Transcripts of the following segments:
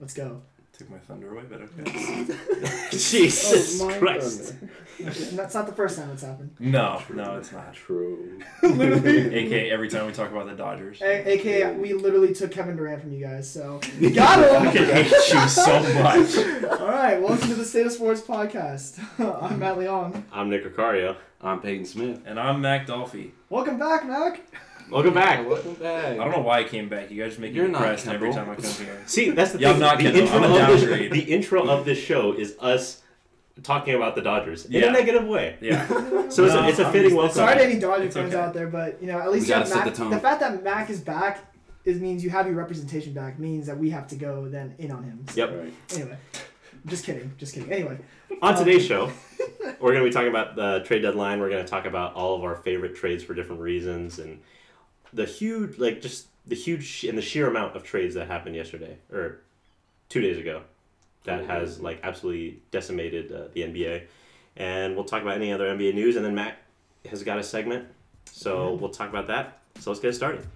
Let's go. Took my thunder away, but okay. Jesus Oh, my Christ. And that's not the first time it's happened. No, no, it's not. True. literally. AK, every time we talk about the Dodgers. A- AKA, we literally took Kevin Durant from you guys, so we got him. I hate you so much. All right, welcome to the State of Sports podcast. I'm Matt Leong. I'm Nick Ricario. I'm Peyton Smith. And I'm Mac Dolphy. Welcome back, Mac. Welcome back. Welcome back. I don't know why I came back. You guys make me You're not depressed every time I come here. See, that's the Yeah, I'm thing. not the, Kendall. intro I'm a of this, downgrade. the intro of this show is us talking about the Dodgers in Yeah. a negative way. Yeah. So it's, No, a, it's a I'm fitting just- welcome. Sorry to any Dodger It's fans okay. out there, but you know at least We you gotta have set Mac. the tone. The fact that Mac is back is means you have your representation back. Means that we have to go then in on him. So, Yep. Right. Anyway, just kidding, just kidding. Anyway, On today's um, show, we're going to be talking about the trade deadline. We're going to talk about all of our favorite trades for different reasons and the huge, like, just the huge and the sheer amount of trades that happened yesterday or two days ago that has, like, absolutely decimated uh, the NBA. And we'll talk about any other NBA news. And then Matt has got a segment. So we'll talk about that. So let's get started.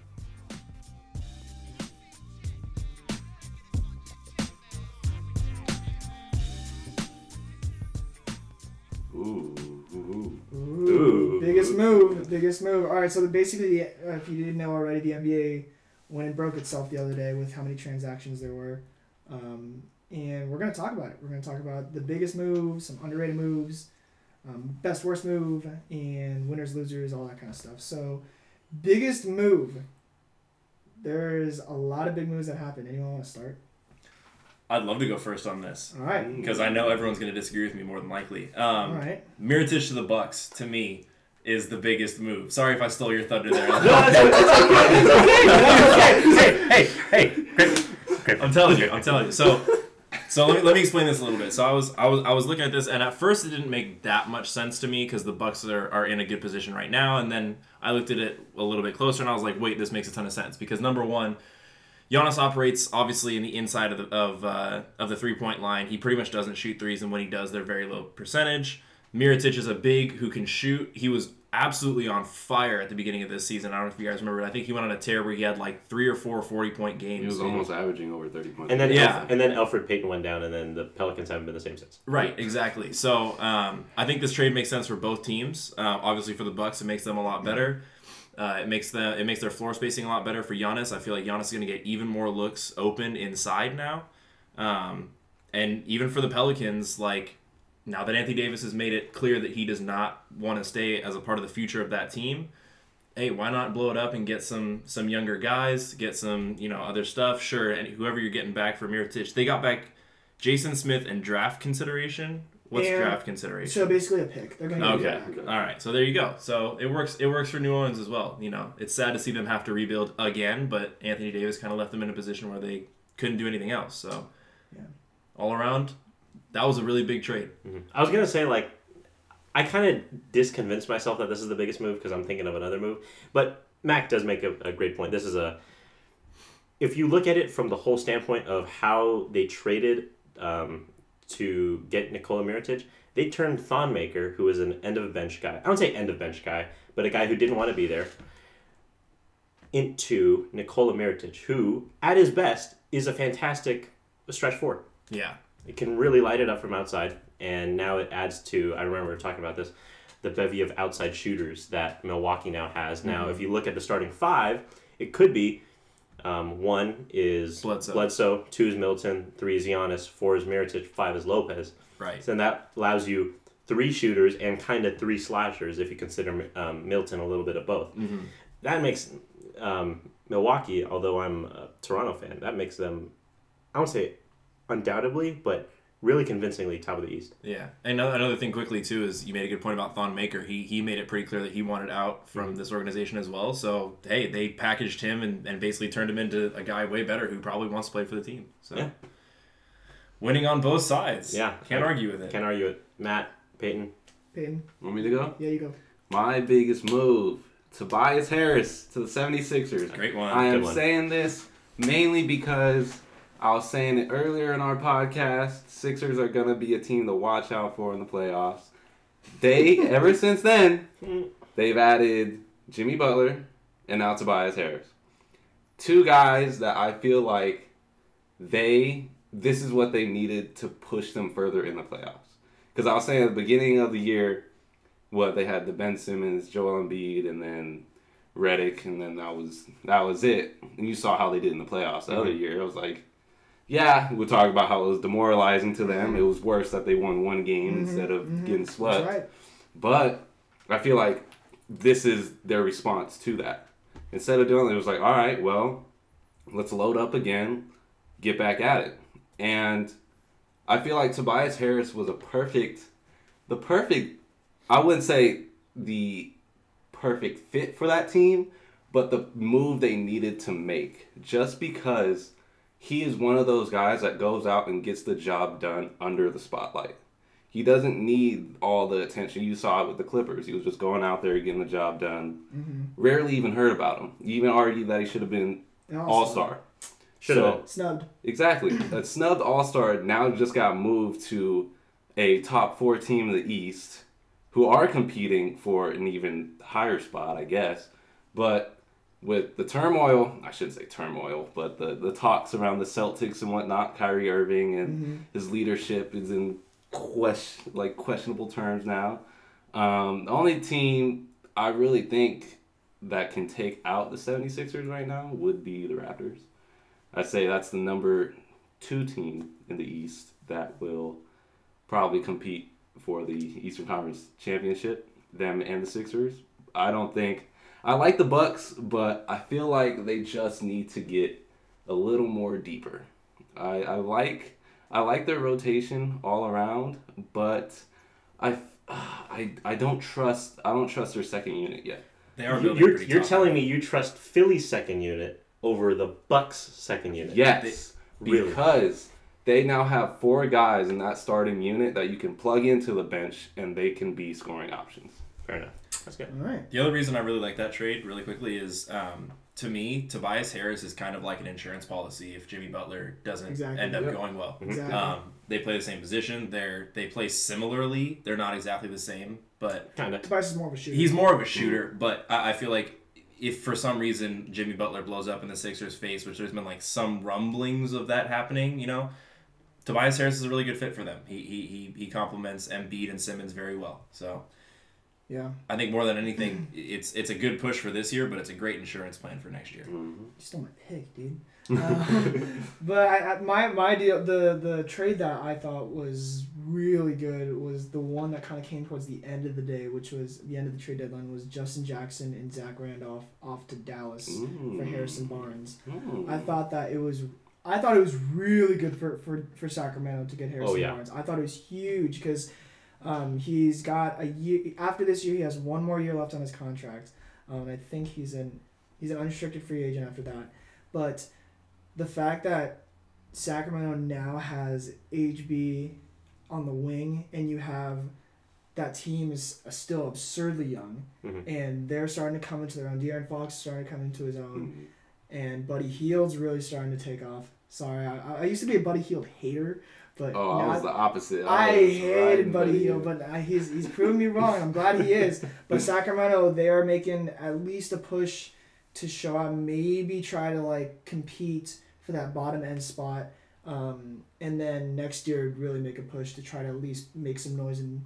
Biggest move, biggest move. All right, so basically, uh, if you didn't know already, the NBA went and broke itself the other day with how many transactions there were, um, and we're gonna talk about it. We're gonna talk about the biggest moves, some underrated moves, um, best worst move, and winners losers, all that kind of stuff. So, biggest move. There's a lot of big moves that happened. Anyone want to start? I'd love to go first on this All right. because I know everyone's going to disagree with me more than likely. All Um, right. Mirotic to the Bucks to me is the biggest move. Sorry if I stole your thunder there. No, that's, it's okay. It's okay. Hey, hey, hey. Great. Great. I'm telling you. I'm telling you. So, so let me, let me explain this a little bit. So I was I was I was looking at this, and at first it didn't make that much sense to me because the Bucks are, are in a good position right now. And then I looked at it a little bit closer, and I was like, wait, this makes a ton of sense because number one. Giannis operates obviously in the inside of the of uh, of the three point line. He pretty much doesn't shoot threes, and when he does, they're very low percentage. Mirotic is a big who can shoot. He was absolutely on fire at the beginning of this season. I don't know if you guys remember. I think he went on a tear where he had like three or four 40 point games. He was almost averaging over 30 points. And then Yeah. Alf- and then Elfrid Payton went down, and then the Pelicans haven't been the same since. Right, exactly. So um, I think this trade makes sense for both teams. Uh, obviously, for the Bucks, it makes them a lot better. Uh, it makes the it makes their floor spacing a lot better for Giannis. I feel like Giannis is going to get even more looks open inside now, um, and even for the Pelicans, like now that Anthony Davis has made it clear that he does not want to stay as a part of the future of that team. Hey, why not blow it up and get some some younger guys, get some you know other stuff? Sure, and whoever you're getting back for Mirotic, they got back Jason Smith and draft consideration. What's And- draft consideration? So basically, a pick. They're gonna. Okay. All right. So there you go. So it works. It works for New Orleans as well. You know, it's sad to see them have to rebuild again, but Anthony Davis kind of left them in a position where they couldn't do anything else. So, Yeah. all around, that was a really big trade. I was gonna say like, I kind of disconvinced myself that this is the biggest move because I'm thinking of another move. But Mac does make a, a great point. This is a, if you look at it from the whole standpoint of how they traded um, to get Nikola Mirotic, they turned Thon Maker, who was an end of bench guy. I don't say end of bench guy, but a guy who didn't want to be there, into Nikola Mirotic, who at his best is a fantastic stretch forward. Yeah. It can really light it up from outside, and now it adds to. I remember talking about this, the bevy of outside shooters that Milwaukee now has. Now, if you look at the starting five, it could be um, one is Bledsoe. Bledsoe, two is Middleton, three is Giannis, four is Mirotic, five is Lopez. Right. So then that allows you three shooters and kind of three slashers if you consider um, Milton a little bit of both. Mm-hmm. That makes um, Milwaukee, although I'm a Toronto fan, that makes them, I won't say undoubtedly, but really convincingly top of the East. Yeah. And another, another thing quickly too is you made a good point about Thon Maker. He he made it pretty clear that he wanted out from Mm-hmm. this organization as well. So hey, they packaged him and, and basically turned him into a guy way better who probably wants to play for the team. So Yeah. winning on both sides. Yeah. Can't argue with it. Can't argue it. Matt, Peyton. Peyton. Want me to go? Yeah, you go. My biggest move Tobias Harris to the 76ers. Great one. I Good am one. saying this mainly because I was saying it earlier in our podcast. Sixers are going to be a team to watch out for in the playoffs. They, ever since then, hmm. they've added Jimmy Butler and now Tobias Harris. Two guys that I feel like they this is what they needed to push them further in the playoffs. Because I was saying at the beginning of the year, what they had the Ben Simmons, Joel Embiid, and then Redick, and then that was that was it. And you saw how they did in the playoffs the other mm-hmm. year. It was like, yeah, we'll talk about how it was demoralizing to them. It was worse that they won one game Mhm, instead of mhm. getting swept. right. But I feel like this is their response to that. Instead of doing it, it was like, all right, well, let's load up again, get back at it. And I feel like Tobias Harris was a perfect, the perfect, I wouldn't say the perfect fit for that team, but the move they needed to make. Just because he is one of those guys that goes out and gets the job done under the spotlight. He doesn't need all the attention. You saw it with the Clippers. He was just going out there getting the job done. Mm-hmm. Rarely even heard about him. You even argued that he should have been All Star. Should have been. Snubbed. Exactly. a snubbed All Star now just got moved to a top four team in the East, who are competing for an even higher spot, I guess. But with the turmoil, I shouldn't say turmoil, but the, the talks around the Celtics and whatnot, Kyrie Irving and Mm-hmm. his leadership is in question like questionable terms now. Um, the only team I really think that can take out the 76ers right now would be the Raptors. I'd say that's the number two team in the East that will probably compete for the Eastern Conference Championship. Them and the Sixers. I don't think I like the Bucks, but I feel like they just need to get a little more deeper. I, I like I like their rotation all around, but I, I I don't trust I don't trust their second unit yet. They are You- building You're, pretty you're tough. telling me you trust Philly's second unit over the Bucks' second unit? Yes, Really? because they now have four guys in that starting unit that you can plug into the bench and they can be scoring options. Fair enough. That's good. All right. The other reason I really like that trade, really quickly, is um, to me, Tobias Harris is kind of like an insurance policy if Jimmy Butler doesn't Exactly. end up Yep. going well. Exactly. Um, they play the same position. They're they play similarly. They're not exactly the same, but Kind of. Tobias is more of a shooter. he's more of a shooter. But I, I feel like if for some reason Jimmy Butler blows up in the Sixers' face, which there's been like some rumblings of that happening, you know, Tobias Harris is a really good fit for them. He he he, he complements Embiid and Simmons very well. So yeah. I think more than anything, it's it's a good push for this year, but it's a great insurance plan for next year. You stole my pick, dude. Uh, but I, I, my my deal the the trade that I thought was really good was the one that kind of came towards the end of the day, which was the end of the trade deadline was Justin Jackson and Zach Randolph off to Dallas for Harrison Barnes. Mm. I thought that it was I thought it was really good for, for, for Sacramento to get Harrison Oh, yeah. Barnes. I thought it was huge because um, he's got a year after this year he has one more year left on his contract. Um, I think he's an he's an unrestricted free agent after that. But the fact that Sacramento now has HB on the wing and you have that team is still absurdly young Mhm. and they're starting to come into their own. De'Aaron Fox is starting to come into his own Mm. and Buddy Hield's really starting to take off. Sorry, I, I used to be a Buddy Hield hater, but Oh, I was the opposite. I was hated Buddy Buddy Hield, Hield. but I, he's he's proven me wrong. I'm glad he is. But Sacramento, they are making at least a push to show out, maybe try to like compete for that bottom end spot, um, and then next year really make a push to try to at least make some noise and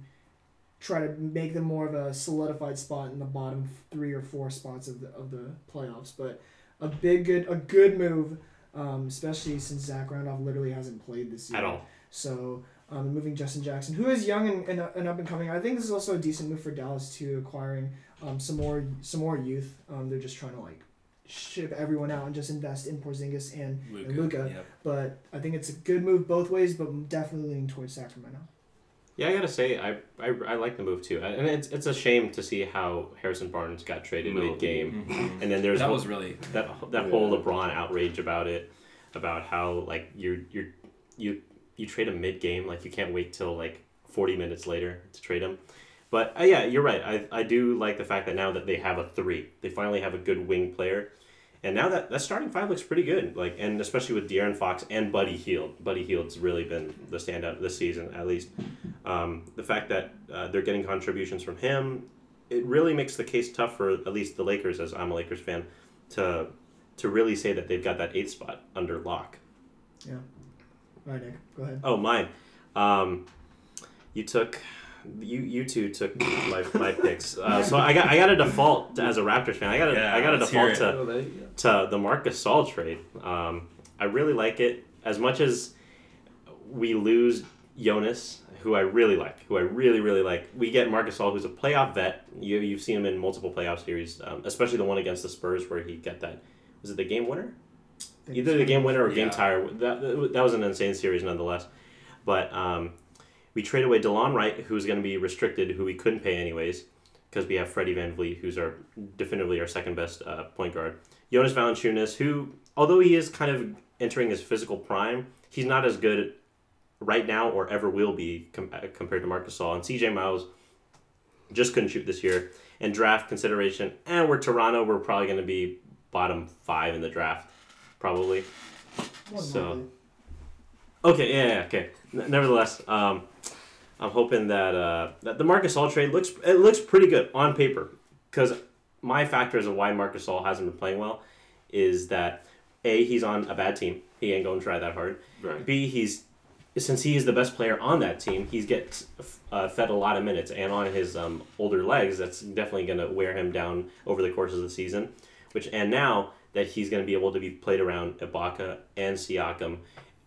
try to make them more of a solidified spot in the bottom three or four spots of the of the playoffs. But a big good a good move, um, especially since Zach Randolph literally hasn't played this year At all. So um, moving Justin Jackson, who is young and, and, and up and coming. I think this is also a decent move for Dallas too, acquiring um, some more some more youth. Um, they're just trying to like ship everyone out and just invest in Porzingis and, and Luka. Yep. But I think it's a good move both ways, but definitely leaning towards Sacramento. Yeah, I gotta say, I, I, I like the move too, and it's it's a shame to see how Harrison Barnes got traded Middle mid game, Mhm. and then there's that one- was really that that Yeah. whole LeBron outrage about it, about how like you're you're you you trade him mid game, like you can't wait till like forty minutes later to trade him. But uh, yeah, you're right. I, I do like the fact that now that they have a three, they finally have a good wing player, and now that that starting five looks pretty good. Like and especially with De'Aaron Fox and Buddy Hield. Buddy Hield's really been the standout this season, at least. Um, the fact that uh, they're getting contributions from him, it really makes the case tough for at least the Lakers, as I'm a Lakers fan, to to really say that they've got that eighth spot under lock. All right, Nick, go ahead. Oh, mine. Um, you took. You you two took my, my picks. Uh, so I got I got a default to- as a Raptors fan. I got a Yeah, I got a default to Oh, there you to the Marcus Gasol trade. Um, I really like it as much as we lose Jonas, who I really like, who I really really like. We get Marcus Gasol, who's a playoff vet. You you've seen him in multiple playoff series, um, especially the one against the Spurs where he got that. Was it the game winner? Either the game winner or game Yeah. tire. That that was an insane series nonetheless. But um, we trade away Delon Wright, who's going to be restricted, who we couldn't pay anyways, because we have Freddie VanVleet, who's our definitively our second best uh, point guard. Jonas Valanciunas, who although he is kind of entering his physical prime, he's not as good right now or ever will be com- uh, compared to Marcus Gasol and CJ Miles. Just couldn't shoot this year. And draft consideration, and we're Toronto. We're probably going to be bottom five in the draft, probably. More than So- likely. Okay, yeah, yeah, okay. N- nevertheless, um, I'm hoping that uh, that the Marc Gasol trade looks it looks pretty good on paper. Because my factor as of why Marc Gasol hasn't been playing well is that a he's on a bad team. He ain't going to try that hard. Right. B he's since he is the best player on that team, he's gets uh, fed a lot of minutes, and on his um, older legs, that's definitely going to wear him down over the course of the season. Which and now that he's going to be able to be played around Ibaka and Siakam,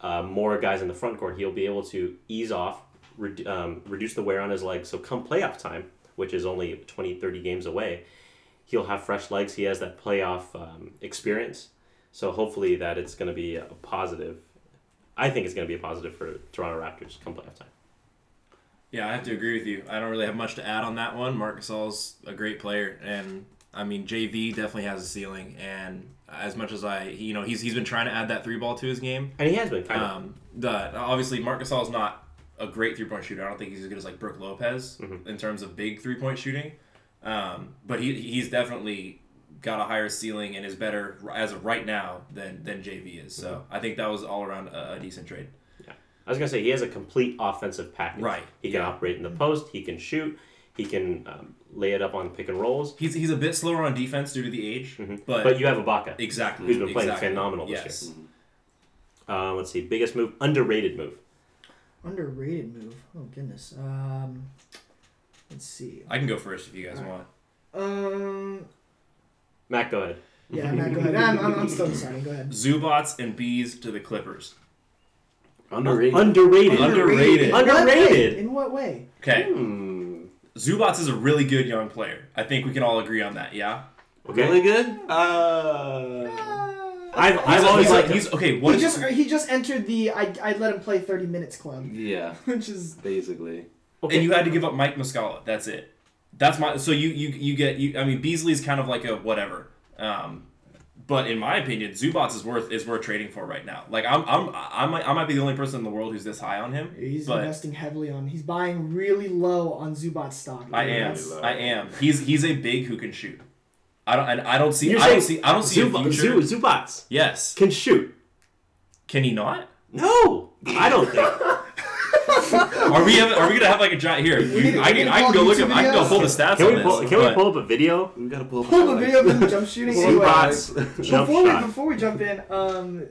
uh, more guys in the front court, he'll be able to ease off, re- um, reduce the wear on his legs. So come playoff time, which is only 20, 30 games away, he'll have fresh legs. He has that playoff um, experience. So hopefully that it's going to be a positive. I think it's going to be a positive for Toronto Raptors come playoff time. Yeah, I have to agree with you. I don't really have much to add on that one. Marc Gasol's a great player, and I mean JV definitely has a ceiling. And as much as I, you know, he's he's been trying to add that three ball to his game. And he has been kind of. Um, the obviously Marc Gasol's not a great three point shooter. I don't think he's as good as like Brook Lopez Mhm. in terms of big three point shooting. Um, but he he's definitely got a higher ceiling and is better as of right now than than JV is. So I think that was all around a, a decent trade. Yeah. I was going to say he has a complete offensive package. Right, He can yeah. operate in the post. He can shoot. He can um, lay it up on pick and rolls. He's he's a bit slower on defense due to the age, Mhm. but, But you have Ibaka. exactly who's been playing exactly. phenomenal this yes. year. Uh, let's see. Biggest move, underrated move. Underrated move. Oh goodness. Um, let's see. I can go first if you guys Alright. want. Um, Matt, go ahead. yeah, Matt, go ahead. I'm, I'm, I'm still deciding. Go ahead. Zubac and bees to the Clippers. Underrated. Underrated. Underrated. In what way? Underrated. In what way? Okay, Hmm. Zubac is a really good young player. I think we can all agree on that. Yeah. Okay. Really good? Uh, I've, I've always he's a- liked him. he's okay. he What is just he just entered the I I let him play thirty minutes club, Yeah, which is basically. Okay. and you had to give up Mike Muscala. That's it. That's my. So you you you get you. I mean Beasley's kind of like a whatever. Um, but in my opinion, Zubac is worth is worth trading for right now. Like I'm I'm I might I might be the only person in the world who's this high on him. he's But- investing heavily on. He's buying really low on Zubac stock. I am. That's- I am. He's he's a big who can shoot. I don't and I don't see. You're I don't see. I don't see Zub- a future. Zu- Zubac Yes. can shoot. Can he not? No, I don't think. Are we have, are we gonna have like a giant here? We need- You, I can I can go look YouTube up. I can go pull the stats Can we pull? this. Can we pull up a video? We gotta pull up Pull the highlights. video of him jump shooting. Anyway, Zubac jump before we shot. before we jump in, um,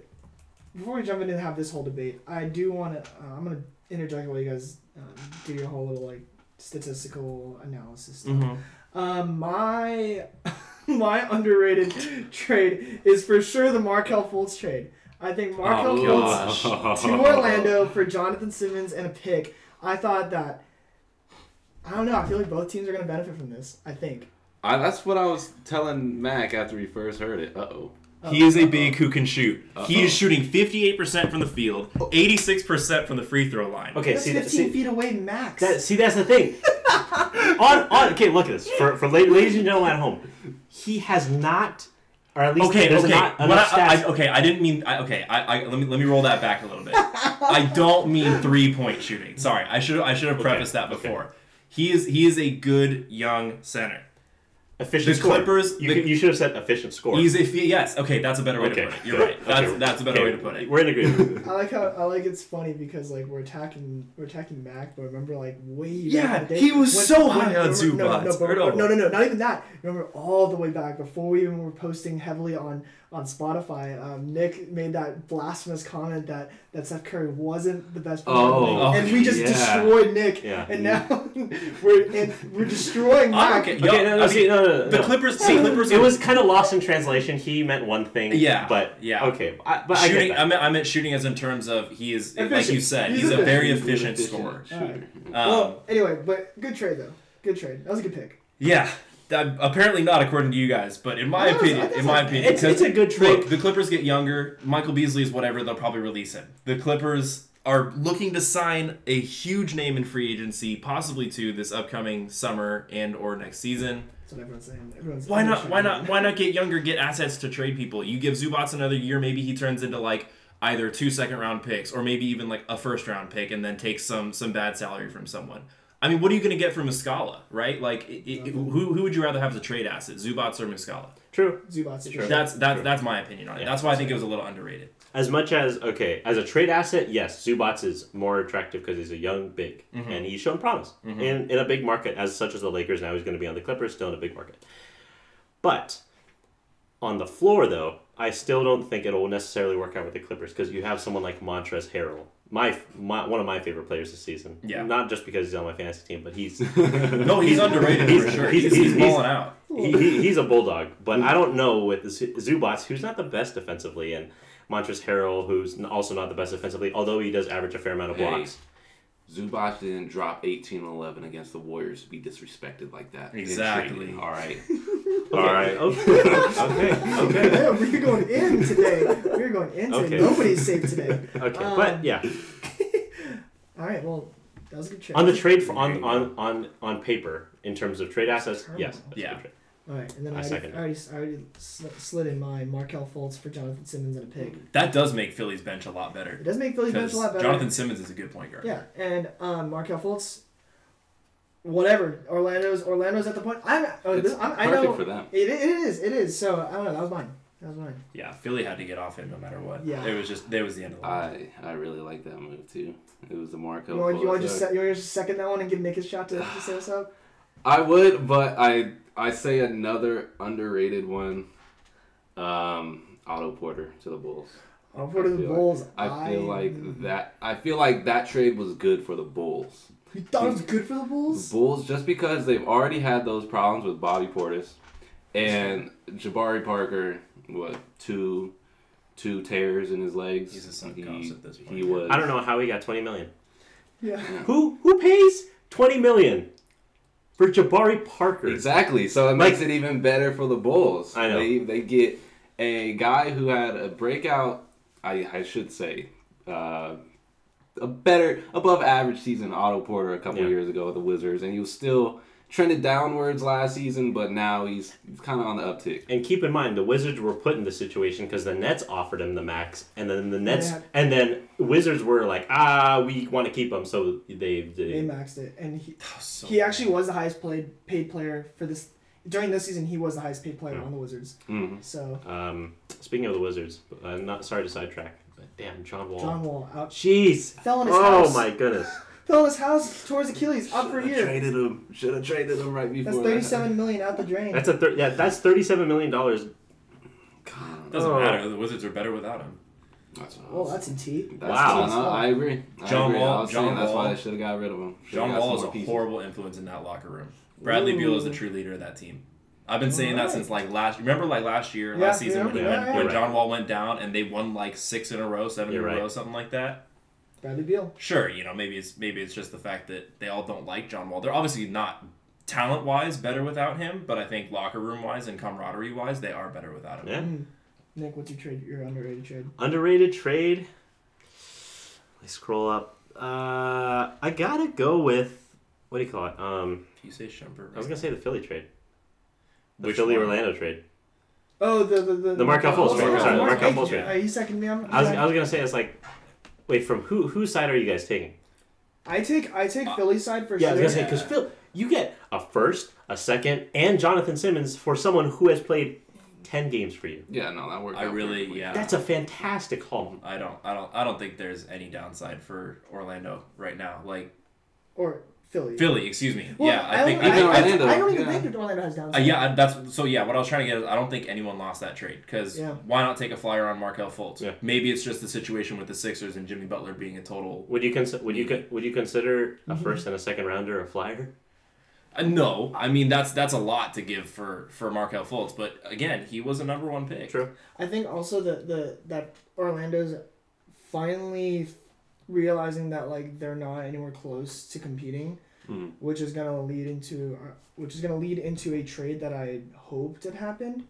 before we jump in and have this whole debate, I do want to. Uh, I'm gonna interject while you guys um, do your whole little like statistical analysis. Stuff. Mhm. Um, my my underrated trade is for sure the Markelle Fultz trade. I think Markel Oh, Fultz gosh. to Orlando for Jonathan Simmons and a pick. I thought that. I don't know. I feel like both teams are gonna benefit from this. I think. I, that's what I was telling Mac after we first heard it. Uh oh. He is a big who can shoot. He Uh-oh. is shooting 58% from the field, 86% from the free throw line. Okay, That's see, 15 see, feet away max. that, see, that's the thing. on, on, okay, look at this. For, for ladies and gentlemen at home, he has not, or at least Okay, there's okay. not What enough I, I, okay, I didn't mean. I, okay, I, I let me let me roll that back a little bit. I don't mean three point shooting. Sorry, I should I should have Okay, prefaced that okay. before. He is he is a good young center, efficient The score. Clippers- You, the- could- you should have said efficient score. He's a fe- yes. Okay, that's a better way Okay, to put it. You're right. That's Okay, that's a better okay, way to put it. We're in agreement. I like how I like it's funny because like we're attacking we're attacking Mac, but remember like way Yeah, back in day, he was so high on remember- no, no, no, Zubac. no. no, no, no, not even that. Remember all the way back before we even were posting heavily on on Spotify. Um, Nick made that blasphemous comment that that Seth Curry wasn't the best player in Oh, and we just yeah. destroyed Nick. Yeah. And now we're and we're destroying Mac. okay, Okay, no, no, I see, no, no, no, the no. Clippers. See, Clippers. it was kind of lost in translation. He meant one thing. Yeah, But yeah. Okay. I, but I shooting. get I that. meant, I meant shooting as in terms of he is like you said. He's He's, a very efficient. efficient, scorer. shooter. Um, well, anyway, but good trade though. Good trade. That was a good pick. yeah. That, apparently not according to you guys, but in my opinion, in my opinion, It's- it's a good trade. Look, the Clippers get younger. Michael Beasley is whatever. They'll probably release him. The Clippers are looking to sign a huge name in free agency, possibly to this upcoming summer and or next season. That's what everyone's saying. Everyone's Why not? Why not? Why not get younger? Get assets to trade people. You give Zubac another year. Maybe he turns into like either two second round picks or maybe even like a first round pick, and then take some some bad salary from someone. I mean, what are you going to get from Muscala, right? Like, i i who who would you rather have as a trade asset, Zubac or Muscala? True. Zubac. Sure. That's that's Sure. that's my opinion on it. Yeah, that's why I that's think it was a little underrated. As much as okay, as a trade asset, yes, Zubac is more attractive because he's a young big Mm-hmm. and he's shown promise in in a big market as such as the Lakers. Now he's going to be on the Clippers, still in a big market. But on the floor, though, I still don't think it'll necessarily work out with the Clippers because you have someone like Montrezl Harrell, my, my one of my favorite players this season. Yeah. Not just because he's on my fantasy team, but he's No, he's underrated he's- for sure. he's- He's, he's, he's- balling out. he, he, he's a bulldog, but I don't know with Zubac, who's not the best defensively, and Montrezl Harrell, who's also not the best defensively, although he does average a fair amount of Hey. Blocks. Zubac didn't drop 18 and 11 against the Warriors to be disrespected like that. Exactly. traded, All right. All right. Okay. Okay. Okay. Yeah, we're going in today. We're going in today. Okay. Nobody's safe today. Okay. Um, But yeah, All right. Well, that was a good trade. on the trade for, on, on on on paper in terms of trade assets, Terrible. yes. that's a Yeah. Good. All right, and then I I, already, I already, I already slid in my Markelle Fultz for Jonathan Simmons and a pick. That does make Philly's bench a lot better. It does make Philly's bench a lot better. Jonathan Simmons is a good point guard. Yeah, and um, Markelle Fultz. Whatever. Orlando's Orlando's at the point. I'm. Oh, It's this, I'm I perfect know for them. It, it is. It is. So I don't know. That was mine. That was mine. Yeah, Philly had to get off him no matter what. Yeah. It was just there was the end of the line. I I really like that move too. It was the Marco. You want, you want to just you want to just second that one and give Nick his shot to, to say what's up? I would, but I I say another underrated one. Um, Otto Porter to the Bulls. I'll put it to the feel like- Bulls. I feel like that. I feel like that trade was good for the Bulls. You thought it was good for the The Bulls? Bulls, just because they've already had those problems with Bobby Portis and Jabari Parker, what two, two tears in his legs. He's a sunk he, cost at this point. He was. I don't know how he got twenty million. Yeah. Who who pays twenty million for Jabari Parker? Exactly. So it Like- makes it even better for the Bulls. I know. They they get a guy who had a breakout. I I should say. Uh, a better, above average season, Otto Porter a couple Yeah. years ago with the Wizards, and he was still trended downwards last season, but now he's, he's kind of on the uptick. And keep in mind, the Wizards were put in the situation because the Nets offered him the max, and then the Nets, Yeah. and then Wizards were like, ah, we want to keep him, so they, They they maxed it, and he That was so he actually was the highest played paid player for this during this season. He was the highest paid player Yeah. on the Wizards. hmm So Um, speaking of the Wizards, I'm not sorry to sidetrack, but damn, John Wall. John Wall out Jeez. fell in his Oh house. my goodness. Fell in his house towards Achilles up for a Should've year. Traded him. Should have traded him right before. That's that. thirty-seven million out the drain. That's a thir- yeah, that's thirty-seven million dollars. God, Doesn't Oh. matter. The Wizards are better without him. that's what well, that's in T. That's Wow. no, no, I agree. I John agree. Wall- I was John saying that's why they should have got rid of him. Should've John Wall is a pieces. horrible influence in that locker room. Bradley Beal is the true leader of that team. I've been saying that since like last. Remember like last year, Yeah, last season when, yeah, when, yeah, when yeah. John Wall went down and they won like six in a row, seven You're in a right. row, something like that. Bradley Beal. Sure, you know maybe it's maybe it's just the fact that they all don't like John Wall. They're obviously not talent wise better without him, but I think locker room wise and camaraderie wise they are better without him. Yeah. Mm. Nick, what's your trade? Your underrated trade? Underrated trade. Let's scroll up. Uh, I gotta go with what do you call it? Um, If you say Shumpert, I was gonna say the Philly trade. The Which Philly one? Orlando trade. Oh, the the the, The Markelle Fultz trade. trade, sorry, the Markelle Fultz trade. Uh, you second me on. I was, I was gonna say it's like, wait, from who whose side are you guys taking? I take I take uh, Philly's side for Yeah, I sure. was gonna say because Phil, You get a first, a second, and Jonathan Simmons for someone who has played ten games for you. Yeah, no, that worked. I out really, perfectly. yeah. That's a fantastic haul. I don't, I don't, I don't think there's any downside for Orlando right now. Like Or Philly. Philly, excuse me. Well, yeah, I don't- think, I, I think, I, I, I don't even yeah. think that Orlando has uh, downside. yeah, that's so. Yeah, what I was trying to get is, I don't think anyone lost that trade because Yeah. why not take a flyer on Markelle Fultz? Yeah. Maybe it's just the situation with the Sixers and Jimmy Butler being a total. Would you consider? Would you con- would you consider a Mm-hmm. first and a second rounder a flyer? Uh, no, I mean that's that's a lot to give for for Markelle Fultz, but again, he was a number one pick. True. I think also the the that Orlando's finally realizing that like they're not anywhere close to competing, Mhm. which is gonna lead into uh, which is gonna lead into a trade that I hoped had happened,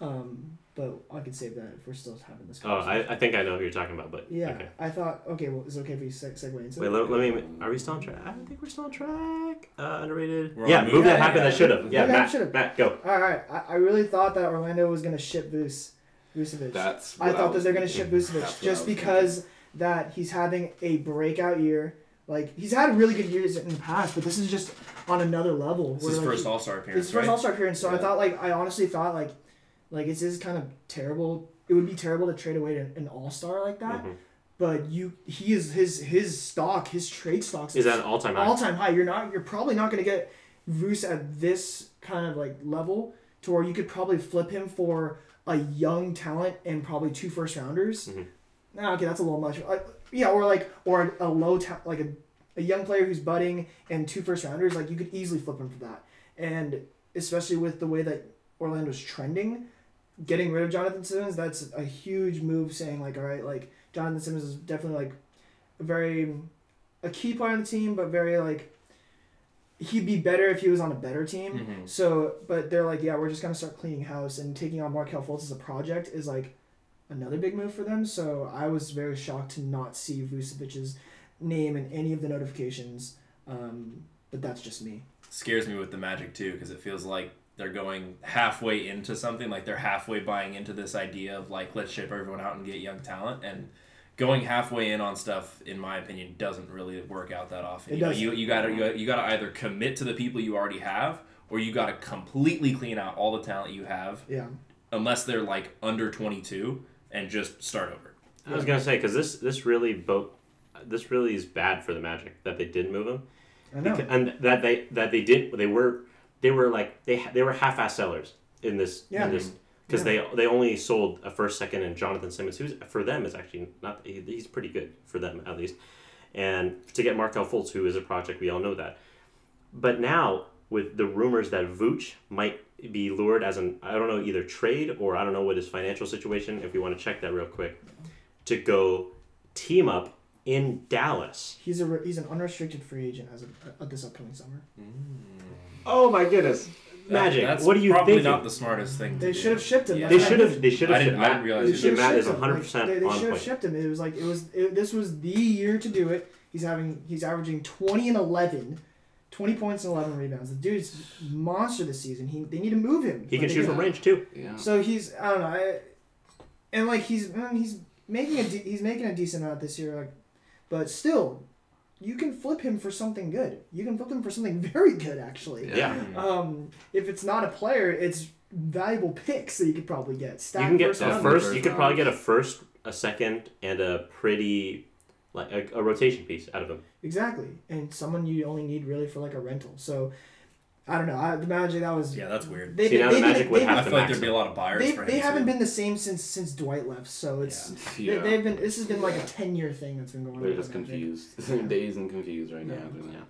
um, but I could save that if we're still having this. Oh, conversation. I, I think I know who you're talking about, but yeah. Okay. I thought okay, well, is it okay if we seg- segue into Wait, it? let, let me. Are we still on track? I don't think we're still on track. Uh, underrated. We're yeah, move move. that Yeah, happened yeah. that should have. Yeah, Move that Matt. should've. Matt, go. All right, I, I really thought that Orlando was gonna ship Vus, Vucevic. That's. I what thought that was they're gonna ship Vucevic That's what I just was because that he's having a breakout year. Like he's had really good years in the past, but this is just on another level. It's where, his like, first All Star appearance, his first right? All Star appearance. So I thought like I honestly thought like like it's just kind of terrible. It would be terrible to trade away an, an All Star like that. Mhm. But you, he is his his stock, his trade stocks Is that an all-time high? all time high. You're not. You're probably not going to get Vus at this kind of like level to where you could probably flip him for a young talent and probably two first rounders. Mhm. Nah, okay, that's a little much. Yeah, or like or a low ta- like a, a young player who's budding and two first rounders. Like you could easily flip him for that. And especially with the way that Orlando's trending, getting rid of Jonathan Simmons, that's a huge move. Saying like, all right, like Jonathan Simmons is definitely like a very a key player on the team, but very like he'd be better if he was on a better team. Mhm. So, but they're like, yeah, we're just gonna start cleaning house and taking on Markelle Fultz as a project is like another big move for them. So I was very shocked to not see Vucevic's name in any of the notifications. Um, but that's just me. Scares me with the Magic too because it feels like they're going halfway into something. Like they're halfway buying into this idea of like let's ship everyone out and get young talent and. Going halfway in on stuff, in my opinion, doesn't really work out that often. It you, know, you you gotta you, you gotta either commit to the people you already have, or you gotta completely clean out all the talent you have, Yeah. unless they're like under twenty two, and just start over. I was gonna say because this this really boat this really is bad for the Magic that they did move him I know. Beca- and that they that they did they were they were like they they were half-ass sellers in this Yeah. in this because they they only sold a first second and Jonathan Simmons who's for them is actually not he, he's pretty good for them at least and to get Markelle Fultz who is a project we all know that but now with the rumors that Vooch might be lured as an I don't know either trade or I don't know what his financial situation if we want to check that real quick to go team up in Dallas He's a he's an unrestricted free agent as of uh, this upcoming summer. oh my goodness Magic That's what do you think? probably think not the smartest thing. They should have shipped him. Yeah. They should have. They should I have. didn't- I didn't realize They they should have Matt is shipped him. 100 Like, percent They, they should have shipped him. It was like it was. It, this was the year to do it. He's having. He's averaging twenty and 11, 20 points and eleven rebounds. The dude's monster this season. He they need to move him. He can shoot from range too. Yeah. So he's I don't know. I, and like he's mm, he's making a de- he's making a decent amount this year. Like, but still, you can flip him for something good. You can flip him for something very good actually. Yeah. Um, if it's not a player, it's valuable picks that you could probably get. You can get first a first. first You could probably get a first, a second, and a pretty, like a, a rotation piece out of him. Exactly, and someone you only need really for like a rental. So, I don't know. I, the Magic that was Yeah, that's weird. They, See, now the they've Magic been, would they've, I have to feel like max there'd be a lot of buyers they, for him. they haven't too. been the same since since Dwight left. So it's Yeah. they, they've been. This has been like a ten year thing that's been going on. They're with just confused. They're dazed and confused right now. Yeah. aren't? Yeah.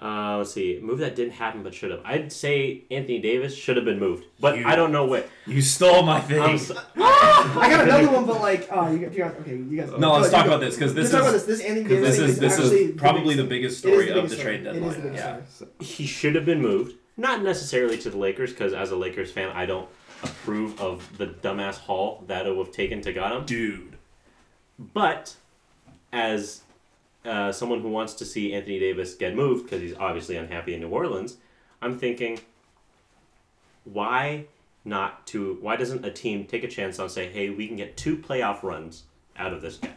Uh, let's see. Move that didn't happen, but should have. I'd say Anthony Davis should have been moved, but You- I don't know what. You stole my thing. I'm so- I got another one, but like, oh, you, you got okay. You guys. no, let's go, talk go. about this because this Let's talk about is this. This Anthony Davis this thing is this actually is probably the biggest- biggest it is story the of the trade story. It is the deadline. biggest Yeah. story. he should have been moved. Not necessarily to the Lakers, because as a Lakers fan, I don't approve of the dumbass haul that it would have taken to got him. Dude. But as uh, someone who wants to see Anthony Davis get moved because he's obviously unhappy in New Orleans, I'm thinking, why not to? Why doesn't a team take a chance on say, hey, we can get two playoff runs out of this guy?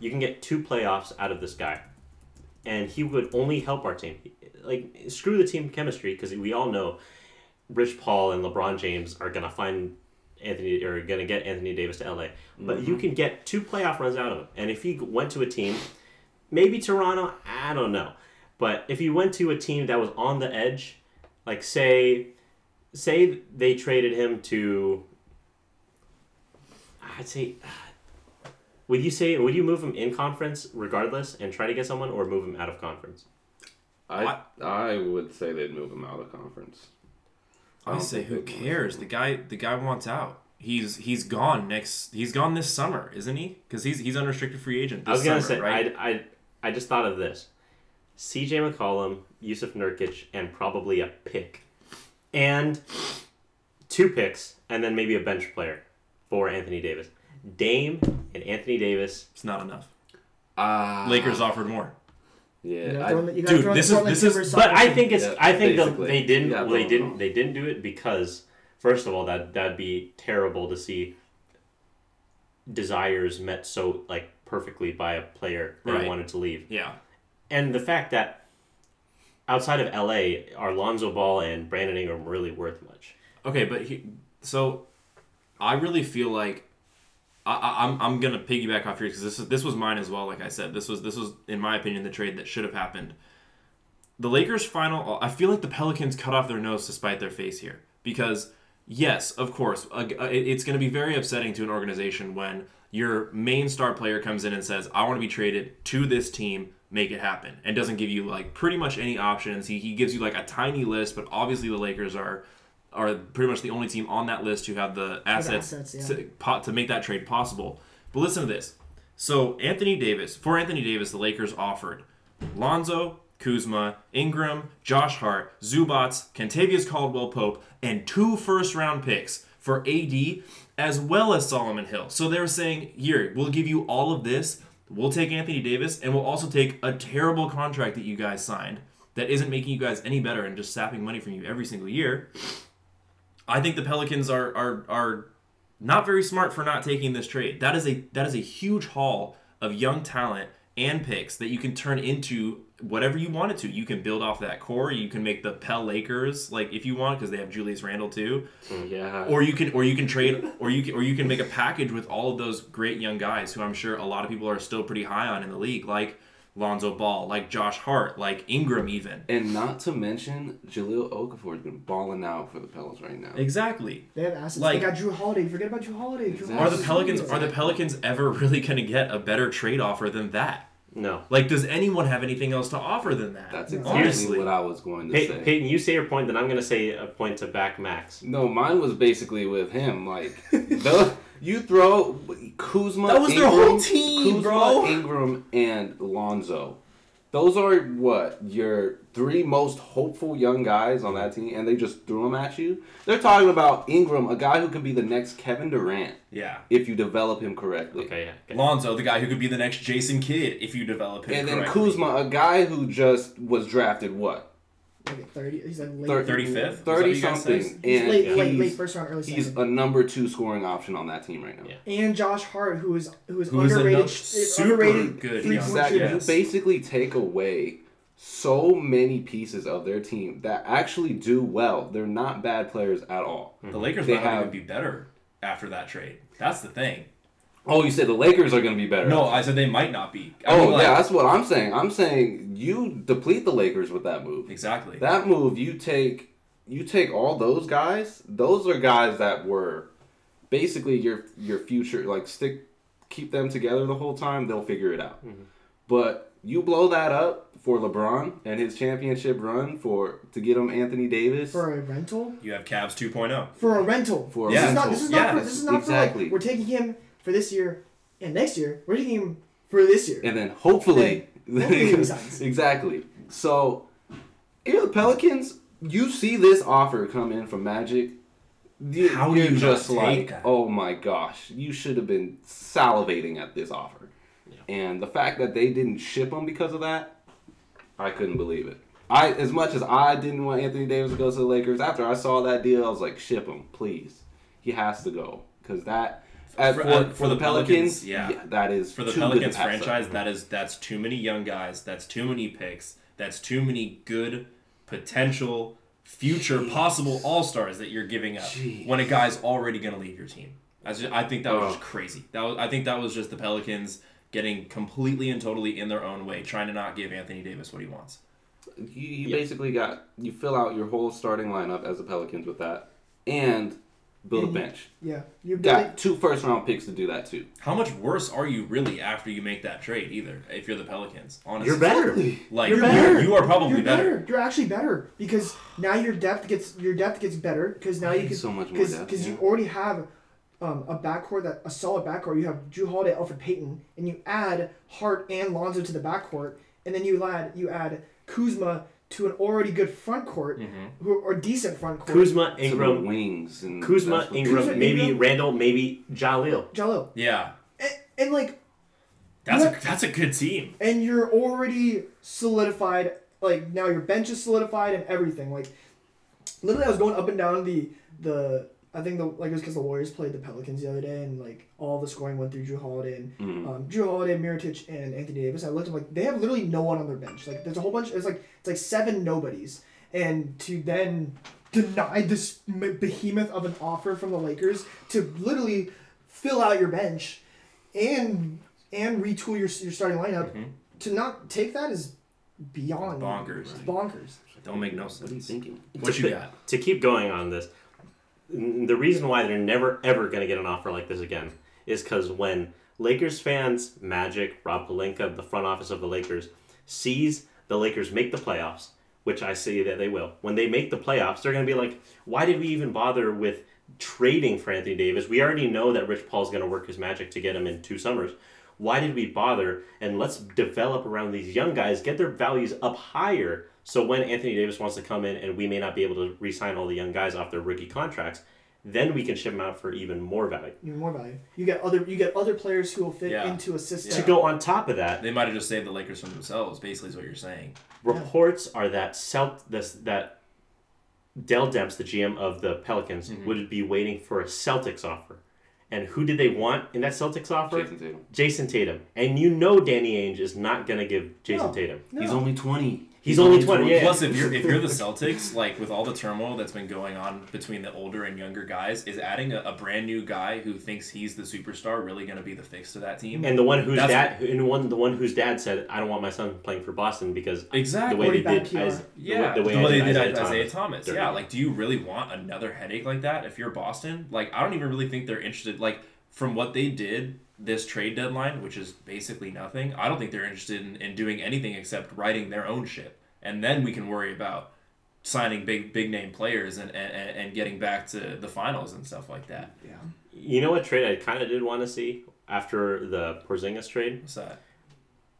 You can get two playoffs out of this guy. and he would only help our team. Like screw the team chemistry because we all know Rich Paul and LeBron James are gonna find Anthony or gonna get Anthony Davis to LA. But you can get two playoff runs out of him, and if he went to a team, maybe Toronto, I don't know, but if you went to a team that was on the edge, like say, say they traded him to, I'd say. Would you say would you move him in conference regardless and try to get someone or move him out of conference? I I would say they'd move him out of conference. I don't say, who cares? The guy, the guy wants out. He's he's gone next. He's gone this summer, isn't he? Because he's he's unrestricted free agent. This I was gonna summer, say right? I, I I just thought of this. C.J. McCollum, Jusuf Nurkic, and probably a pick, and two picks, and then maybe a bench player for Anthony Davis. Dame and Anthony Davis. it's not enough. Ah, Lakers offered more. Yeah, I- throw in the- you gotta Dude, this is- this is- Timbers But I think it's Yeah, I think the, they didn't Yeah, they didn't no. they didn't do it because first of all that that'd be terrible to see desires met so like perfectly by a player that Right. wanted to leave. Yeah. and the fact that outside of LA, are Lonzo Ball and Brandon Ingram really worth much? Okay, but he, so I really feel like I, I, I'm I'm gonna piggyback off yours because this is this was mine as well. Like I said, this was this was in my opinion the trade that should have happened. The Lakers' final. I feel like the Pelicans cut off their nose to spite their face here because yes, of course, uh, uh, it- it's going to be very upsetting to an organization when your main star player comes in and says, "I want to be traded to this team." Make it happen, and doesn't give you like pretty much any options. He, he gives you like a tiny list, but obviously the Lakers are are pretty much the only team on that list who have the assets, assets, yeah. to, to make that trade possible. But listen to this. So Anthony Davis, for Anthony Davis, the Lakers offered Lonzo, Kuzma, Ingram, Josh Hart, Zubac, Kentavious Caldwell Pope, and two first round picks for AD as well as Solomon Hill. So they were saying, here, we'll give you all of this. We'll take Anthony Davis, and we'll also take a terrible contract that you guys signed that isn't making you guys any better and just sapping money from you every single year. I think the Pelicans are are are not very smart for not taking this trade. That is a that is a huge haul of young talent and picks that you can turn into whatever you wanted to. You can build off that core. You can make the Pel Lakers like if you want because they have Julius Randle too. Mm, yeah. Or you can or you can trade or you can, or you can make a package with all of those great young guys who I'm sure a lot of people are still pretty high on in the league like Lonzo Ball, like Josh Hart, like Ingram even. and not to mention Jahlil Okafor's been balling out for the Pelicans right now. Exactly. They have assets. Like- they got Jrue Holiday. Forget about Jrue Holiday. Drew Exactly. Are the Pelicans good. are the Pelicans ever really going to get a better trade offer than that? No. Like, does anyone have anything else to offer than that? That's exactly Honestly. what I was going to Pey- say. Peyton, you say your point, then I'm going to say a point to back Max. No, mine was basically with him. Like, the, you throw Kuzma. That was their whole team, Kuzma, bro. Ingram and Lonzo. Those are what your three most hopeful young guys on that team, and they just threw them at you. They're talking about Ingram, a guy who could be the next Kevin Durant Yeah. if you develop him correctly. Okay, yeah. Okay. Lonzo, the guy who could be the next Jason Kidd if you develop him And then. Kuzma, a guy who just was drafted what Like at thirty. He's like late. Thir- 35th? thirty Is that what you guys something, said? He's and late, late, he's, late first round, early he's second. a number two scoring option on that team right now. Yeah. and Josh Hart, who is who is Who is underrated, another is super underrated good three young- point Exactly. shooter. Yes. You basically take away so many pieces of their team that actually do well. They're not bad players at all. the Lakers They might have- even be better after that trade. That's the thing. Oh, you said the Lakers are going to be better. No, I said they might not be. I Oh, mean, like- yeah, that's what I'm saying. I'm saying you deplete the Lakers with that move. exactly. That move, you take you take all those guys. Those are guys that were basically your your future. Like stick, keep them together the whole time. They'll figure it out. Mm-hmm. But you blow that up for LeBron and his championship run for to get him Anthony Davis. for a rental. you have Cavs oh. 2.0. For a rental. For a this is rental. not. This is not. Yeah, for, this is not exactly. for like we're taking him for this year and next year. We're taking him for this year. and then hopefully, hopefully he resigns. exactly. So, you're the Pelicans, you see this offer come in from Magic. You, How do you're you just like, that? oh my gosh, you should have been salivating at this offer. And the fact that they didn't ship him because of that, I couldn't believe it. I, as much as I didn't want Anthony Davis to go to the Lakers, after I saw that deal, I was like, ship him, please. He has to go because that At, For- for, uh, for, the Pelicans, yeah. that is For the too good to Pelicans franchise, that is that's too many young guys. That's too many picks. That's too many good potential future Jeez. possible all stars that you're giving up Jeez. when a guy's already going to leave your team. That's just, I think that was Oh. just crazy. That was I think that was just the Pelicans getting completely and totally in their own way, trying to not give Anthony Davis what he wants. You, you Yeah. basically got you fill out your whole starting lineup as the Pelicans with that, and build a And you- bench. Yeah, you've Got two first round picks to do that too. How much worse are you really after you make that trade? Either if you're the Pelicans, honestly, You're better. Like You're you're better. you are probably You're better. better. You're actually better because now your depth gets your depth gets better because now you can so much more because depth. because yeah. you already have um, a backcourt that a solid backcourt. You have Jrue Holiday, Elfrid Payton, and you add Hart and Lonzo to the backcourt, and then you add you add Kuzma to an already good front court, Mhm. who or decent front court. Kuzma, Some Ingram, wings and Kuzma, Ingram, Kuzma, maybe Ingram. Randle, maybe Jahlil. Jahlil, Yeah, and, and like that's What? a that's a good team. and you're already solidified. Like now your bench is solidified and everything. Like literally, I was going up and down the the. I think the like it was because the Warriors played the Pelicans the other day, and like all the scoring went through Jrue Holiday and Mm. um, Jrue Holiday, Mirotic, and Anthony Davis. I looked at like they have literally no one on their bench. Like there's a whole bunch. It's like it's like seven nobodies, and to then deny this behemoth of an offer from the Lakers to literally fill out your bench, and and retool your your starting lineup. Mhm. To not take that is beyond Bonkers. It's bonkers. Don't make no What are you sense. thinking? What you got? to keep going on this, n- the reason why they're never ever going to get an offer like this again is because when Lakers fans, Magic, Rob Pelinka, the front office of the Lakers, sees the Lakers make the playoffs, which I say that they will, when they make the playoffs, they're going to be like, why did we even bother with trading for Anthony Davis? We already know that Rich Paul's going to work his magic to get him in two summers. Why did we bother? And let's develop around these young guys, get their values up higher. So when Anthony Davis wants to come in and we may not be able to re-sign all the young guys off their rookie contracts, then we can ship them out for even more value. Even more value. You get other you get other players who will fit Yeah. into a system. To go on top of that, They might have just saved the Lakers from themselves. Basically, is what you're saying. reports are that Celt this that Dell Demps, the GM of the Pelicans, Mhm. would be waiting for a Celtics offer. And who did they want in that Celtics offer? Jayson Tatum. Jayson Tatum. And you know Danny Ainge is not gonna give Jayson No. Tatum. No. He's only twenty. He's only 20, yeah. Plus, if you're if you're the Celtics, like with all the turmoil that's been going on between the older and younger guys, is adding a, a brand new guy who thinks he's the superstar really going to be the fix to that team? And the one whose That's- dad and one the one whose dad said, I don't want my son playing for Boston because exactly. the way they Already did bad as, PR. Yeah, the way, the way they Isaiah did Thomas. Isaiah Thomas. Dirty. Yeah, like, do you really want another headache like that if you're Boston? Like, I don't even really think they're interested. Like, from what they did this trade deadline, which is basically nothing, I don't think they're interested in, in doing anything except righting their own ship. And then we can worry about signing big big name players and, and, and getting back to the finals and stuff like that. Yeah. You know what trade I kind of did want to see after the Porzingis trade? What's that?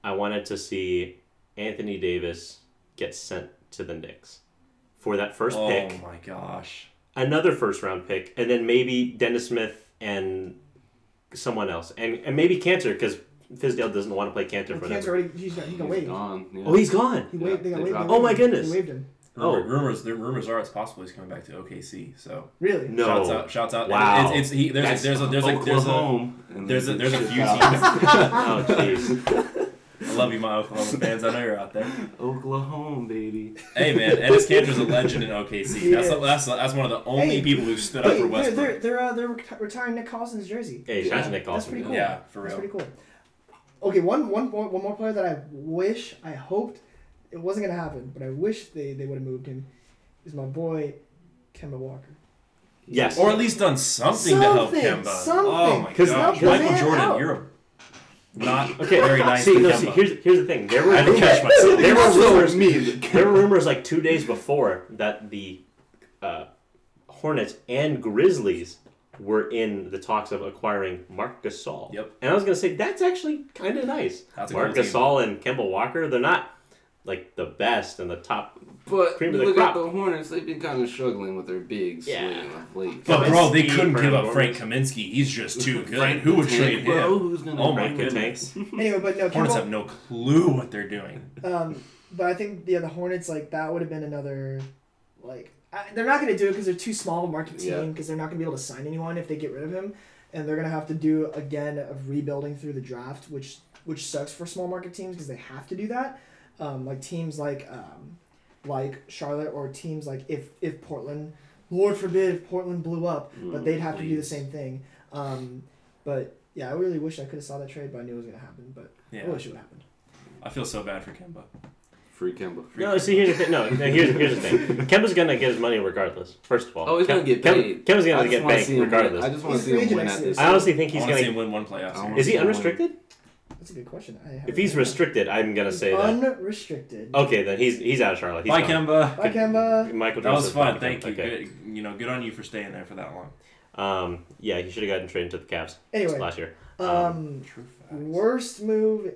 I wanted to see Anthony Davis get sent to the Knicks for that first oh pick, Oh my gosh. another first round pick, and then maybe Dennis Smith and someone else, and and maybe Kanter because Fizdale doesn't want to play Kanter Well, for Kanter already he's got he He's got waived. gone. Yeah. Oh, he's gone. He Yeah, waived. They got they waived. they. Oh, my goodness. They waived him. Oh. rumors the rumors are it's possible he's coming back to OKC. So Really? No. shouts out, shouts out. Wow. It's, it's he, there's That's a, there's a there's a there's a Oklahoma, and there's a there's a oh, few teams. Oh, jeez. I love you, my Oklahoma fans. I know you're out there. Oklahoma, baby. Hey man, Enes Kanter's a legend in OKC. He That's is. that's that's one of the only Hey, people who stood up for they're they're they're, uh, they're retiring Nick Collison's jersey. Hey, shout out to Yeah, Nick That's pretty cool. Yeah, for That's real. pretty cool. Okay, one, one, one, one more player that I wish, I hoped it wasn't gonna happen, but I wish they, they would have moved him. Is my boy Kemba Walker. Yes. Or at least done something, to help Something, Kemba. something. Oh my god. help the Michael Jordan, out. you're a not Okay, very nice see, to no, Kemba. see, here's here's the thing. There were I had to rumors, catch myself. there were rumors. there were rumors like two days before that the uh, Hornets and Grizzlies were in the talks of acquiring Marc Gasol. Yep. And I was gonna say that's actually kind of nice. That's a Marc cool team. Gasol and Kemba Walker, they're not like the best and the top. But Cream you the look crop. at the Hornets; they've been kind of struggling with their bigs Yeah. lately. But bro, they couldn't give up Frank Kaminsky. He's just too good. Frank Who would the Tank, trade bro? him? Who's gonna Oh my goodness. Anyway, but no, Hornets have no clue what they're doing. um, but I think yeah, the Hornets like that would have been another, like I, they're not gonna do it because they're too small of a market team because they're not gonna be able to sign anyone if they get rid of him. and they're gonna have to do again of rebuilding through the draft, which which sucks for small market teams because they have to do that. Um, like teams like um, like Charlotte or teams like if if Portland, Lord forbid, if Portland blew up, but Mm, they'd have to do the same thing. Um, but yeah, I really wish I could have saw that trade, but I knew it was gonna happen. But Yeah. I wish it would happen. I feel so bad for Kemba. Free Kemba. No, see, here's the thing. No, no, here's, here's the thing. Kemba's gonna get his money regardless. First of all, Oh, he's gonna get paid. Kemba's gonna get wanna paid see win. regardless. I just want to see him win at this. I honestly think I he's want to see gonna. him win one playoff I Is he unrestricted? win. Unrestricted? That's a good question. I If he's restricted, I'm gonna say that. unrestricted. Okay, then he's he's out of Charlotte. He's Bye, gone. Kemba. Bye, Kemba. Michael That was Joseph's fun. gone. Thank you. Okay. Good, you know, good on you for staying there for that long. Um, yeah, he should have gotten traded to the Cavs Anyway, last year. um, True worst move,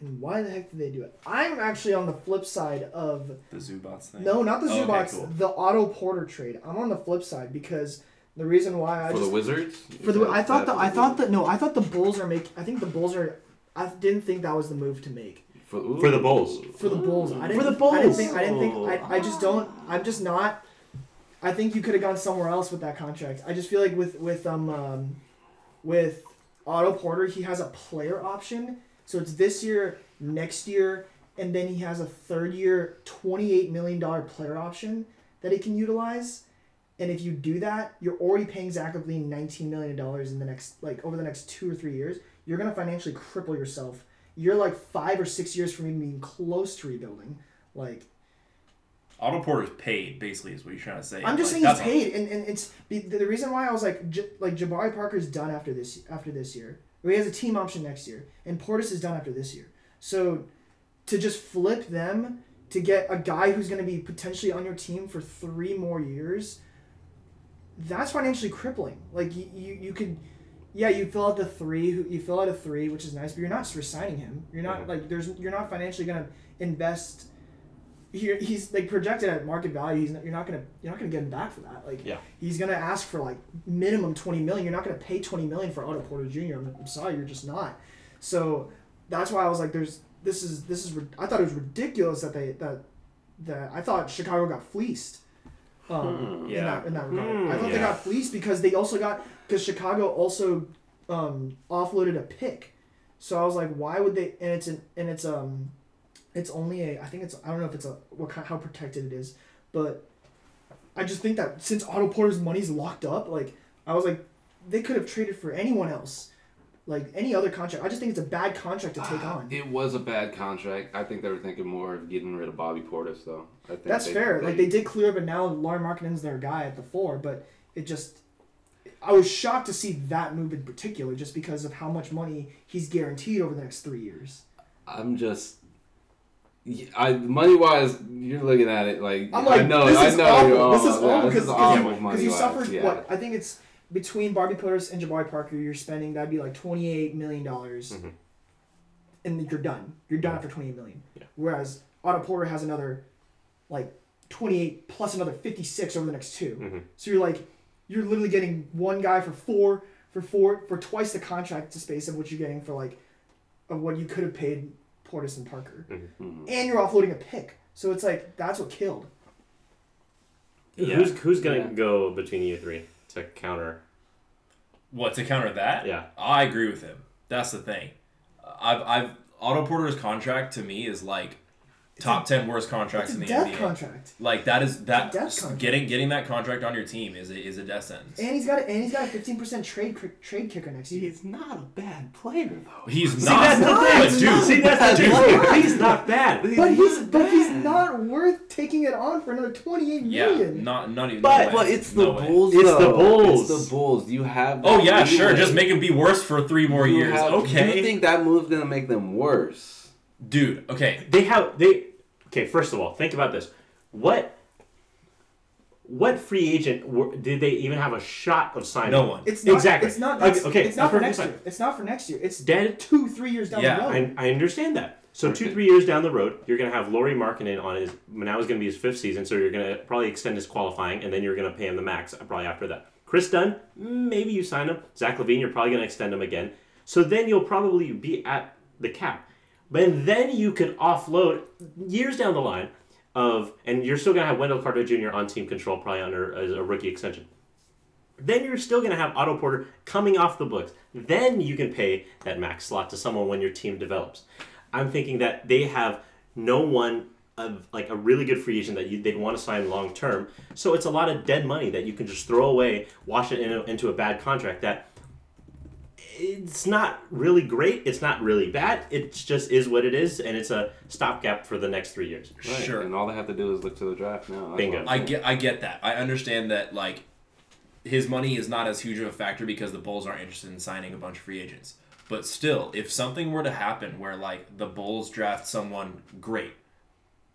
and why the heck did they do it? I'm actually on the flip side of The Zubac thing. no, not the Oh, okay, Zubac, cool. the Otto Porter trade. I'm on the flip side because the reason why I For the Wizards? for the I thought the That- I thought that no, I thought the Bulls are make. I think the Bulls are. I didn't think that was the move to make. For, ooh. For the Bulls. for the Bulls. I didn't, For the I didn't think. I didn't think. I, I just don't. I'm just not. I think you could have gone somewhere else with that contract. I just feel like with with um, um with Otto Porter, he has a player option. So it's this year, next year, and then he has a third year, twenty eight million dollar player option that he can utilize. And if you do that, you're already paying Zach LaVine nineteen million dollars in the next like over the next two or three years. You're gonna financially cripple yourself you're like five or six years from even being close to rebuilding. Like Otto Porter's paid, basically, is what you're trying to say. I'm just Like, saying he's paid, and, and it's the, the reason why I was like J- like Jabari Parker's done after this after this year. He has a team option next year, and Portis is done after this year. So to just flip them to get a guy who's going to be potentially on your team for three more years, that's financially crippling. Like you, you, you could. Yeah, you fill out the three. You fill out a three, which is nice, but you're not just resigning him. You're not like there's. You're not financially gonna invest he, he's like projected at market value. He's not, you're not gonna you're not gonna get him back for that. Like Yeah. he's gonna ask for like minimum twenty million. You're not gonna pay twenty million for Otto Porter Jr. I'm, I'm sorry, you're just not. So that's why I was like, there's this is this is I thought it was ridiculous that they that that I thought Chicago got fleeced. Um, in yeah. that in that regard, Hmm, I thought they got fleeced because they also got because Chicago also um, offloaded a pick. So I was like, why would they? And it's an and it's um, it's only a. I think it's I don't know if it's a what kind how protected it is, but I just think that since Otto Porter's money's locked up, like I was like, they could have traded for anyone else, like any other contract. I just think it's a bad contract to take Ah, on. It was a bad contract. I think they were thinking more of getting rid of Bobby Portis, though. I think That's they- fair. Like they did clear up, and now Lauri Markkanen's their guy at the four. But it just, I was shocked to see that move in particular, just because of how much money he's guaranteed over the next three years. I'm just. I money wise, you're looking at it like I'm like, I know, this I is know awful. this is yeah, awful because awful you, you suffered yeah. what I think it's between Bobby Portis and Jabari Parker. You're spending that'd be like twenty eight million dollars, Mhm. and you're done. You're done after twenty eight million. Yeah. Whereas Otto Porter has another, like, twenty eight plus another fifty six over the next 2 Mhm. So you're like, you're literally getting one guy for four for four for twice the contract to space of what you're getting for like, of what you could have paid Portis and Parker, Mhm. and you're offloading a pick. So it's like that's what killed. Yeah. Who's who's gonna Yeah. go between you three to counter? What to counter that? Yeah. I agree with him. That's the thing. I've I've Otto Porter's contract to me is like top ten worst contracts It's in the death NBA. contract. Like that is that death contract. getting getting that contract on your team is a, is a death sentence. And he's got a, and he's got a fifteen percent trade cr- trade kicker next year. He's not a bad player though. He's See, not. that's the but thing. dude, See, that's the thing. He's not bad. But he's but he's not worth taking it on for another twenty eight Yeah, million. not not even. But- no. But it's the No way. Bulls. It's the. Bulls. It's the Bulls. You have. Oh yeah, sure. leeway. Just make him be worse for three more You years. have- okay, You think that move's gonna make them worse? dude. Okay, They have they. Okay, first of all, think about this. What what free agent were, did they even have a shot of signing? no one. It's not, Exactly. It's not. Okay, It's, okay, It's not for next perfectly year. It's not for next year. It's Dead. two, three years down Yeah, the road. I, I understand that. So two, three years down the road, you're gonna have Lauri Markkanen on his now is gonna be his fifth season, so you're gonna probably extend his qualifying, and then you're gonna pay him the max uh, probably after that. Kris Dunn, maybe you sign him. Zach LaVine, you're probably gonna extend him again. So then you'll probably be at the cap, but then you could offload years down the line of, and you're still gonna have Wendell Carter Jr. on team control, probably under as a rookie extension. then you're still going to have Otto Porter coming off the books. Then you can pay that max slot to someone when your team develops. I'm thinking that they have no one of like a really good free agent that you, they'd want to sign long term. So it's a lot of dead money that you can just throw away, wash it in a, into a bad contract that it's not really great. It's not really bad. It just is what it is, and it's a stopgap for the next three years. Right. Sure. And all they have to do is look to the draft now. Bingo. what I'm I saying. get I get that. I understand that like his money is not as huge of a factor because the Bulls aren't interested in signing a bunch of free agents. But still, if something were to happen where like the Bulls draft someone great,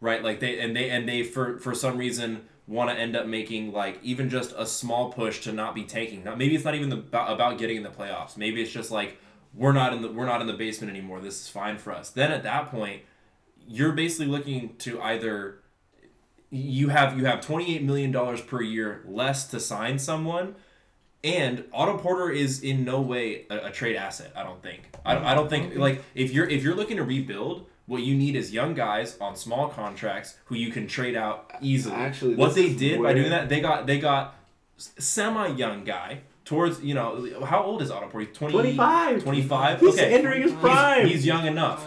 right? Like they and they and they for for some reason want to end up making like even just a small push to not be tanking. Now maybe it's not even the, about, getting in the playoffs. Maybe it's just like we're not in the we're not in the basement anymore. This is fine for us. Then at that point, you're basically looking to either you have you have 28 million dollars per year less to sign someone and Otto Porter is in no way a, a trade asset I don't think I, I don't think like if you're if you're looking to rebuild what you need is young guys on small contracts who you can trade out easily Actually, what they is did by doing that they got they got semi young guy towards you know how old is Otto Porter 20, 25. 25 He's okay entering his prime. he's young enough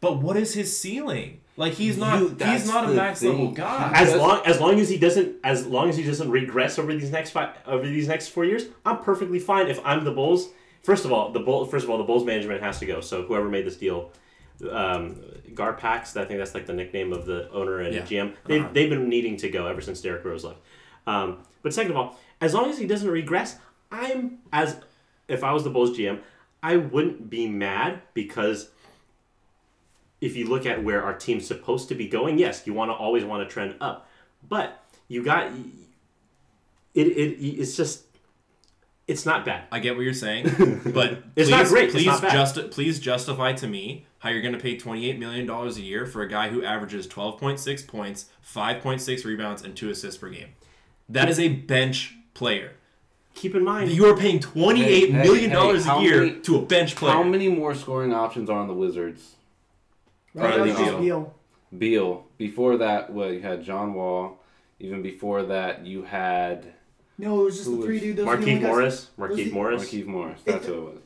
but what is his ceiling like he's not You- he's not a the max level guy as long as long as he doesn't as long as he doesn't regress over these next five over these next four years, I'm perfectly fine if I'm the Bulls. First of all, the Bull first of all the Bulls management has to go. So whoever made this deal, um, GarPax, I think that's like the nickname of the owner and Yeah. GM. They've Uh-huh. they've been needing to go ever since Derrick Rose left. Um, but second of all, as long as he doesn't regress, I'm as if I was the Bulls GM, I wouldn't be mad because if you look at where our team's supposed to be going, yes, you want to always want to trend up, but you got it. It it's just it's not bad. I get what you're saying, but It's please, not great, it's not bad. justi- please justify to me how you're going to pay 28 million dollars a year for a guy who averages 12.6 points, 5.6 rebounds, and two assists per game. That is a bench player. Keep in mind, You are paying 28 Hey, hey, million hey, dollars how a year many- to a bench player. How many more scoring options are on the Wizards? Right now, Bradley Beal. Beal. Beal. Before that, well, you had John Wall. Even before that, you had No, it was just Who the three was- dudes. those were the Markieff only guys- Morris, those Markieff the- Morris. Markieff Morris. That's who it was.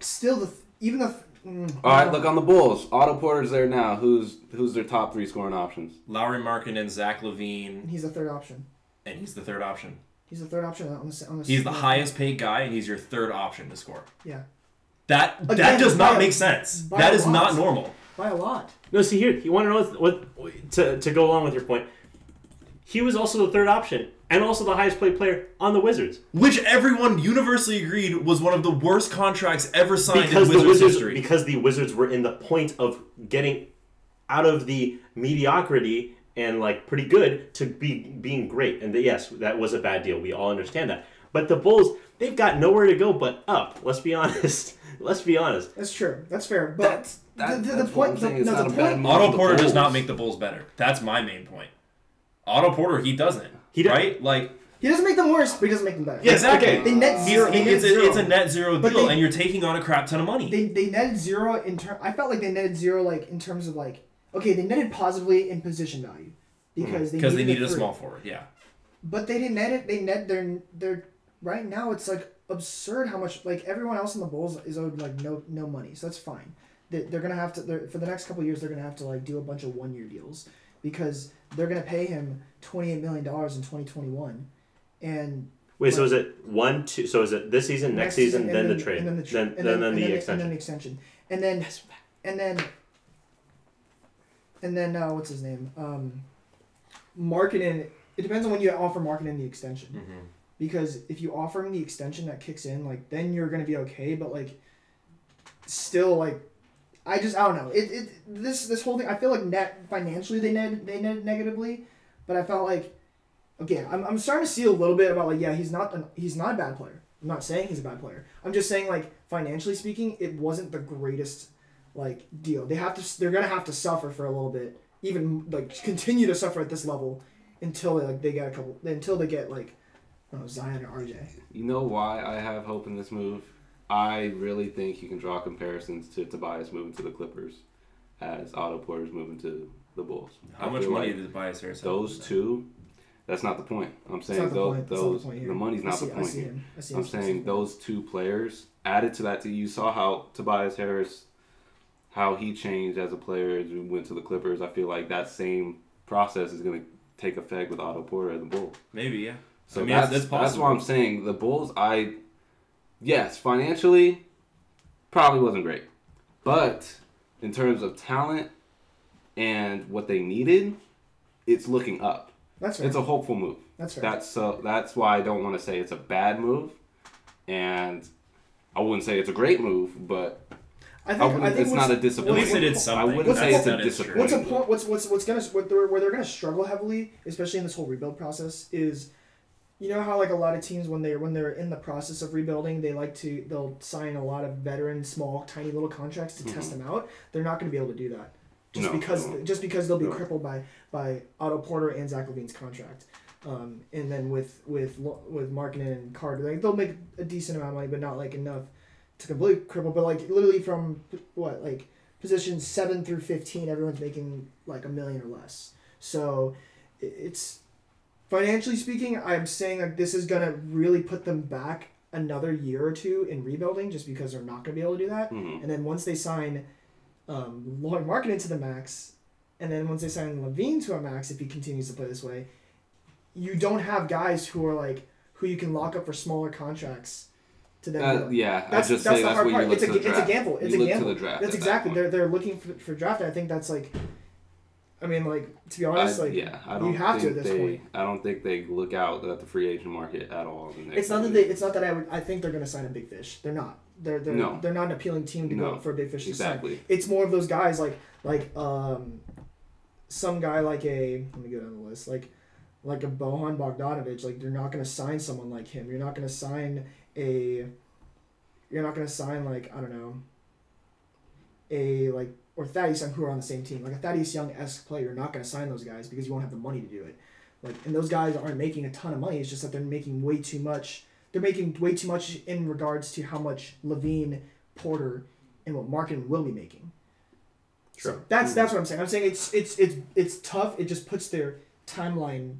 Still, the th- even the. Mm, All right, look on the Bulls. Otto Porter's there now. Who's who's their top three scoring options? Lauri Markkanen Zach LaVine, He's the third option. and he's the third option. He's the third option on the. s- On the He's the highest paid guy, and he's your third option to score. Yeah, That Again, that does not a- make sense. by That a lot. not normal. by a lot. No, see here, you want to know what, what to to go along with your point. He was also the third option and also the highest paid player on the Wizards Which everyone universally agreed was one of the worst contracts ever signed because in the Wizards Wizards history. because the Wizards were in the point of getting out of the mediocrity and like pretty good to be being great. And yes, that was a bad deal. We all understand that. But the Bulls, they've got nowhere to go but up. Let's be honest. Let's be honest. That's true. That's fair. But That's- that- the, the, that's the point. I'm. The, no, the point. move. Otto Porter does not make the Bulls better. That's my main point. Otto Porter, he doesn't. He don't- right? Like He doesn't make them worse, but he doesn't make them better. yeah, exactly. okay. They net zero. he- they net it's, a, it's a net zero deal, they- and you're taking on a crap ton of money. They they netted zero in term. I felt like they netted zero like in terms of like okay they netted positively in position value because they because they needed a three. small forward. Yeah. But they didn't net it. They net their their right now. It's like absurd how much like everyone else in the Bulls is owed like no no money. So that's fine. They, they're gonna have to they're, for the next couple of years. They're gonna have to like do a bunch of one year deals because they're gonna pay him twenty eight million dollars in twenty twenty one, and Wait, so is it one, two? So is it this season, next, season, and then, the trade, and then the tra- then, and then, then, and the and extension? then the extension, and then and then and then uh, what's his name? Um, Markkanen. It depends on when you offer Markkanen the extension. Mm-hmm. Because if you offer him the extension that kicks in, like then you're gonna be okay. But like, still like, I just I don't know. It, it this this whole thing. I feel like net financially they net they net negatively, but I felt like, okay, I'm, I'm starting to see a little bit about like yeah he's not an, he's not a bad player. I'm not saying he's a bad player. I'm just saying like financially speaking, it wasn't the greatest like deal. They have to they're gonna have to suffer for a little bit, even like continue to suffer at this level until they, like they get a couple until they get like Zion or RJ. You know why I have hope in this move? I really think you can draw comparisons to Tobias moving to the Clippers as Otto Porter's moving to the Bulls. How I much money like did Tobias Harris have? those two That's not the point. I'm saying not the those, point. That's not the point the money's I not see, the I point see here. him. I see I'm him saying specifically. those two players added to that. You saw how Tobias Harris, how he changed as a player as we went to the Clippers. I feel like that same process is going to take effect with Otto Porter and the Bulls. Maybe yeah. So I mean, that's, that's that's, why I'm saying the Bulls. I yes, financially, probably wasn't great, but in terms of talent and what they needed, it's looking up. That's fair. It's a hopeful move. That's fair. That's so. That's why I don't want to say it's a bad move, and I wouldn't say it's a great move, but I I think, wouldn't, I think it's not a At disappointment. least they did I wouldn't say That's- it's a that is true. disappointment. What's a point? What's what's what's gonna what they're, where they're gonna struggle heavily, especially in this whole rebuild process, is you know how like a lot of teams when they're when they're in the process of rebuilding, they like to they'll sign a lot of veteran, small, tiny little contracts to test them out. They're not going to be able to do that just Mm-hmm. No, because no. just because they'll be No. crippled by by Otto Porter and Zach LaVine's contract. Um, and then with with with Markkanen and Carter, like they'll make a decent amount of money, but not like enough to completely cripple. But like literally from what like positions seven through fifteen, everyone's making like a million or less. So it's financially speaking, I'm saying like this is gonna really put them back another year or two in rebuilding, just because they're not gonna be able to do that. Mhm. And then once they sign um, Lauri Markkanen to the max, and then once they sign LaVine to a max, if he continues to play this way, you don't have guys who are like who you can lock up for smaller contracts. To them, Uh, yeah, that's, I just that's say the that's hard part. you look It's a, it's a gamble. It's you a look gamble. to the draft. That's at that exactly. They're they're looking for, for draft. I think that's like. I mean, like to be honest, I, like yeah, I don't you have to at this they, point. I don't think they look out at the free agent market at all. in the next It's not that they. It's not that I would. I think they're going to sign a big fish. They're not. They're they're No. they're not an appealing team to go No. out for a big fish to sign. exactly. It's more of those guys like like um, some guy like a. Let me go down the list. Like like a Bojan Bogdanovic. Like you're not going to sign someone like him. You're not going to sign a. You're not going to sign like I don't know. A like or Thaddeus Young who are on the same team. Like a Thaddeus Young esque player, you're not going to sign those guys because you won't have the money to do it. Like and those guys aren't making a ton of money. It's just that they're making way too much. They're making way too much in regards to how much LaVine, Porter, and what Markin will be making. So Sure. that's that's what I'm saying. I'm saying it's it's it's it's tough. It just puts their timeline.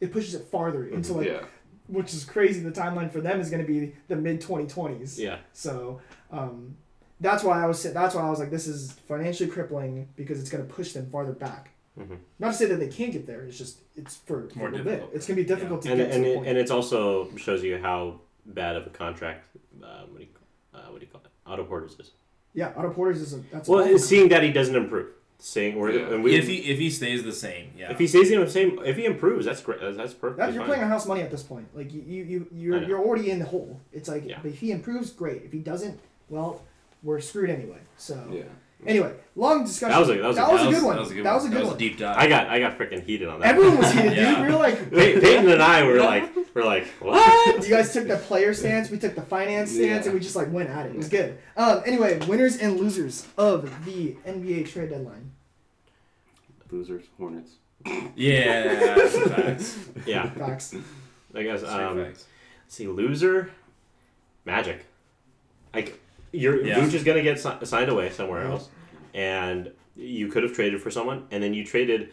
It pushes it farther into like, yeah, which is crazy. The timeline for them is going to be the mid 2020s. Yeah. So um, that's why I was sa- that's why I was like, this is financially crippling because it's going to push them farther back. Mhm. Not to say that they can't get there. It's just it's for, for more a little difficult. bit. It's going to be difficult to and get and to the it, point. and it's also shows you how bad of a contract. Uh, what do you uh, what do you call it? Otto Porter's is. yeah, Otto Porter's is a that's Well, awful. seeing that he doesn't improve, seeing where Yeah. and we, if he if he stays the same, yeah. if he stays the same, if he improves, that's great. That's, that's perfect. That, you're playing on house money at this point. Like you you, you you're you're already in the hole. It's like, Yeah. but if he improves, great. If he doesn't, well, we're screwed anyway. So yeah. anyway, long discussion. That was a- that was a- was a That good one. That was a good That was a one. good that was one. a deep dive. I got I got freaking heated on that. Everyone was heated, Yeah. dude. We were like, Pey- Peyton and I were like we're like what? you guys took the player stance, we took the finance stance, Yeah. and we just like went at it. It was good. Um, anyway, winners and losers of the NBA trade deadline. Losers, Hornets. yeah, facts. Yeah, Facts. I guess. Straight Um, facts. see, loser, Magic. Your Yeah. Vooch is gonna get si- signed away somewhere else, and you could have traded for someone, and then you traded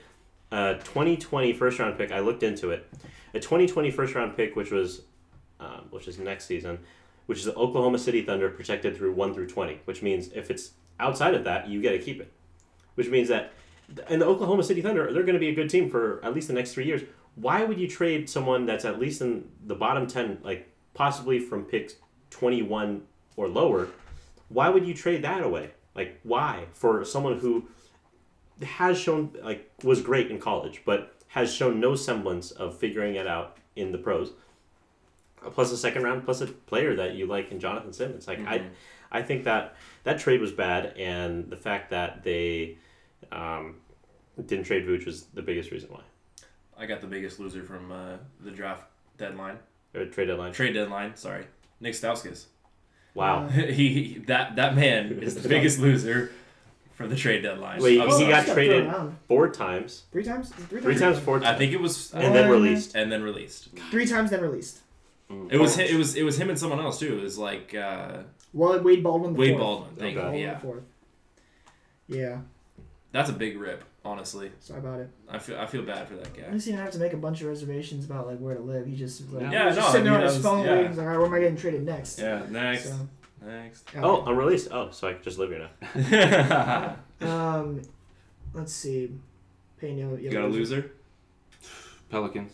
a 2020 first round pick. I looked into it, a 2020 first round pick, which was, um, which is next season, which is the Oklahoma City Thunder protected through one through 20, which means if it's outside of that, you get to keep it, which means that. And the Oklahoma City Thunder, they're going to be a good team for at least the next three years. Why would you trade someone that's at least in the bottom 10, like possibly from picks 21 or lower? Why would you trade that away? Like, why? For someone who has shown, like, was great in college, but has shown no semblance of figuring it out in the pros. Plus a second round, plus a player that you like in Jonathan Simmons. Like, I, I think that that trade was bad, and the fact that they um, didn't trade Vooch was the biggest reason why. I got the biggest loser from uh, the draft deadline, Or trade deadline. trade deadline. Sorry, Nik Stauskas. Wow. he, he that that man is the biggest loser for the trade deadline. Wait, I'm he sorry. got traded- Four times. three times. Three times. Three times, four times, I think it was, and then One- released. and then released. Three times, then released. It was hi- it was it was him and someone else too. It was like uh, Well, Wade Baldwin. The Wade fourth. Baldwin. Thank Okay. you. Baldwin Yeah, the fourth. Yeah. That's a big rip, honestly. Sorry about it. I feel I feel bad for that At guy. least he didn't have to make a bunch of reservations about like where to live. He just like, Yeah. he Yeah, was just no, sitting I there mean, on his was- phone yeah. waiting. He's like, all right, where am I getting traded next? Yeah, next, So, next. okay. Oh, I'm released. Oh, so I can just live here now. Um, let's see. Payne, you, you got a loser? Pelicans,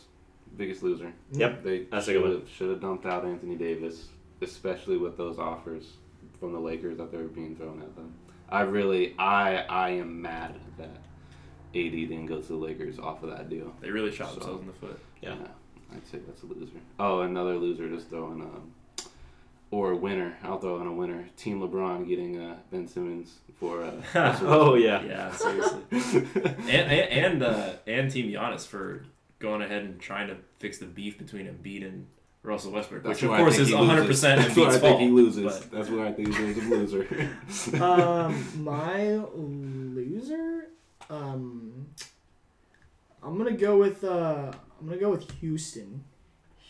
biggest loser. Yep. They That's a good one. should have dumped out Anthony Davis, especially with those offers from the Lakers that they were being thrown at them. I really, I, I am mad at that AD then goes to the Lakers off of that deal. They really shot So- themselves in the foot. Yeah. I'd say that's a loser. Oh, another loser just throwing a, or a winner. I'll throw in a winner. Team LeBron getting uh, Ben Simmons for. Uh, oh yeah. Yeah, seriously. and and and, uh, and Team Giannis for going ahead and trying to fix the beef between Embiid and Russell Westbrook, That's which of course is he 100 loses. percent That's where I Embiid's think fault. he loses. but- That's where I think he's a loser. um, my loser. Um, I'm gonna go with. Uh, I'm gonna go with Houston.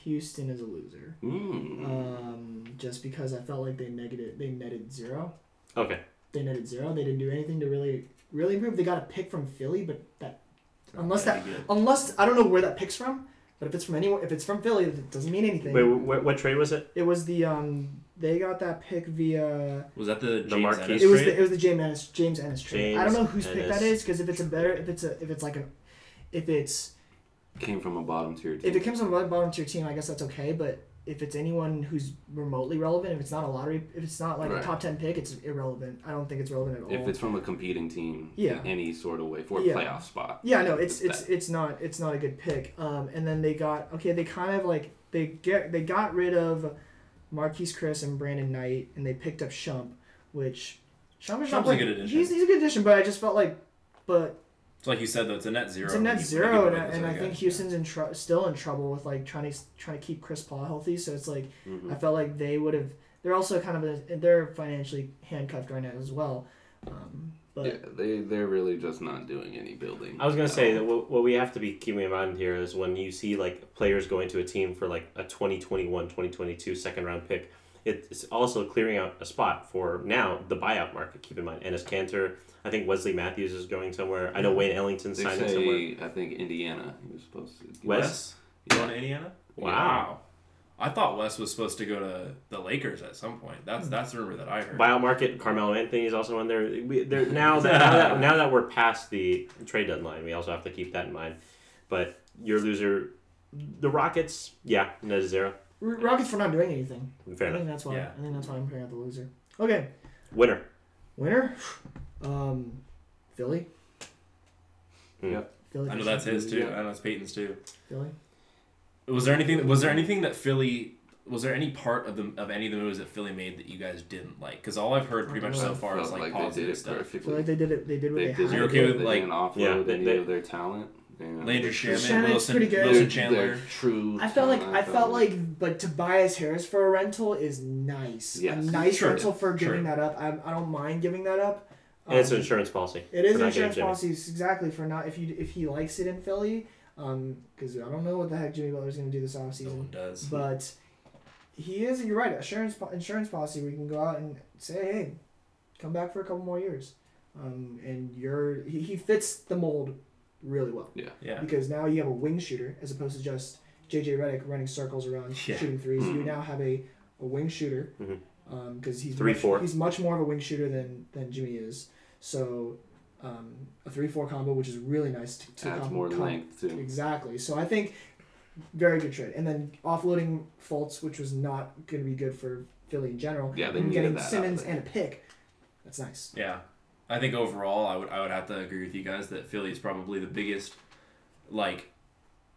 Houston is a loser. Mm. Um, just because I felt like they negated, they netted zero. Okay. They netted zero. They didn't do anything to really, really improve. They got a pick from Philly, but that Unless good. unless I don't know where that pick's from, but if it's from anywhere, if it's from Philly, it doesn't mean anything. Wait, what, what trade was it? It was the um. They got that pick via. was that the The James Marquise Ennis It was the, it was the James Ennis James Ennis trade. I don't know whose pick that Ennis. is because if it's a better if it's a if it's like a if it's Came from a bottom tier team. if it comes from a bottom tier team, I guess that's okay. But if it's anyone who's remotely relevant, if it's not a lottery, if it's not like Right. a top ten pick, it's irrelevant. I don't think it's relevant at all. if it's from a competing team Yeah. in any sort of way for a Yeah. playoff spot. Yeah, no, it's it's That- it's not it's not a good pick. Um, and then they got okay, they kind of like they get they got rid of Marquese Chriss and Brandon Knight, and they picked up Shump, which Shump is Shump's a good addition. He's, he's a good addition, but I just felt like, but It's like you said though, it's a net zero. it's a net zero, and, I- and I think. Houston's in tr- still in trouble with like trying to trying to keep Chris Paul healthy. So it's like Mhm. I felt like they would have. They're also kind of a, they're financially handcuffed right now as well. Um, but yeah, they they're really just not doing any building. I was gonna say that what, what we have to be keeping in mind here is when you see like players going to a team for like a 2021 2022 second round pick it's also clearing out a spot for now the buyout market keep in mind Enes Kanter I think Wesley Matthews is going somewhere I know Wayne Ellington They signing somewhere say I think Indiana he was supposed to. Wes? Wes, you going to Indiana? Wow. I thought Wes was supposed to go to the Lakers at some point. Hmm. That's that's the rumor that I heard. buyout market Carmelo Anthony is also in there we, there now that, now that now that we're past the trade deadline we also have to keep that in mind but your loser the Rockets yeah net zero Rockets for not doing anything. fair I enough think that's why. Yeah. I think that's why I'm putting out the loser. Okay, winner winner, um, Philly. Hmm. Yep. Philly. I know that's his too. Yeah. I know it's Peyton's too. Philly. Was there anything? Was there anything that Philly? Was there any part of the of any of the moves that Philly made that you guys didn't like? Because all I've heard pretty much so far is Felt like, they did positive it stuff. I feel like they did it. They did what They they, did had. You're okay with, they like- didn't offload Yeah, any they- of their talent. and Landry their Shamet, Wilson, pretty good. Wilson their- Chandler. their true. I felt like I felt like like, but Tobias Harris for a rental is nice. Yes. a nice True. rental for True. giving that up. I, I don't mind giving that up. and it's an Um, insurance policy It is for not insurance policy exactly for not if you if he likes it in Philly, because I don't know what the heck Jimmy Butler's going to do this No offseason. one does. But he is. You're right. Insurance insurance policy where you can go out and say, hey, come back for a couple more years, um, and you're he, he fits the mold really well yeah. yeah. because now you have a wing shooter as opposed to just JJ Redick running circles around Yeah. shooting 3s You Mhm. now have a, a wing shooter because he's Three, much, four. he's much more of a wing shooter than than Jimmy is. So um, a three four combo, which is really nice to, to adds com- more com- length too. Exactly. So I think very good trade. And then offloading Fultz, which was not going to be good for Philly in general. Yeah, they and getting that Simmons and a pick. That's nice. Yeah, I think overall, I would I would have to agree with you guys that Philly is probably the biggest, like,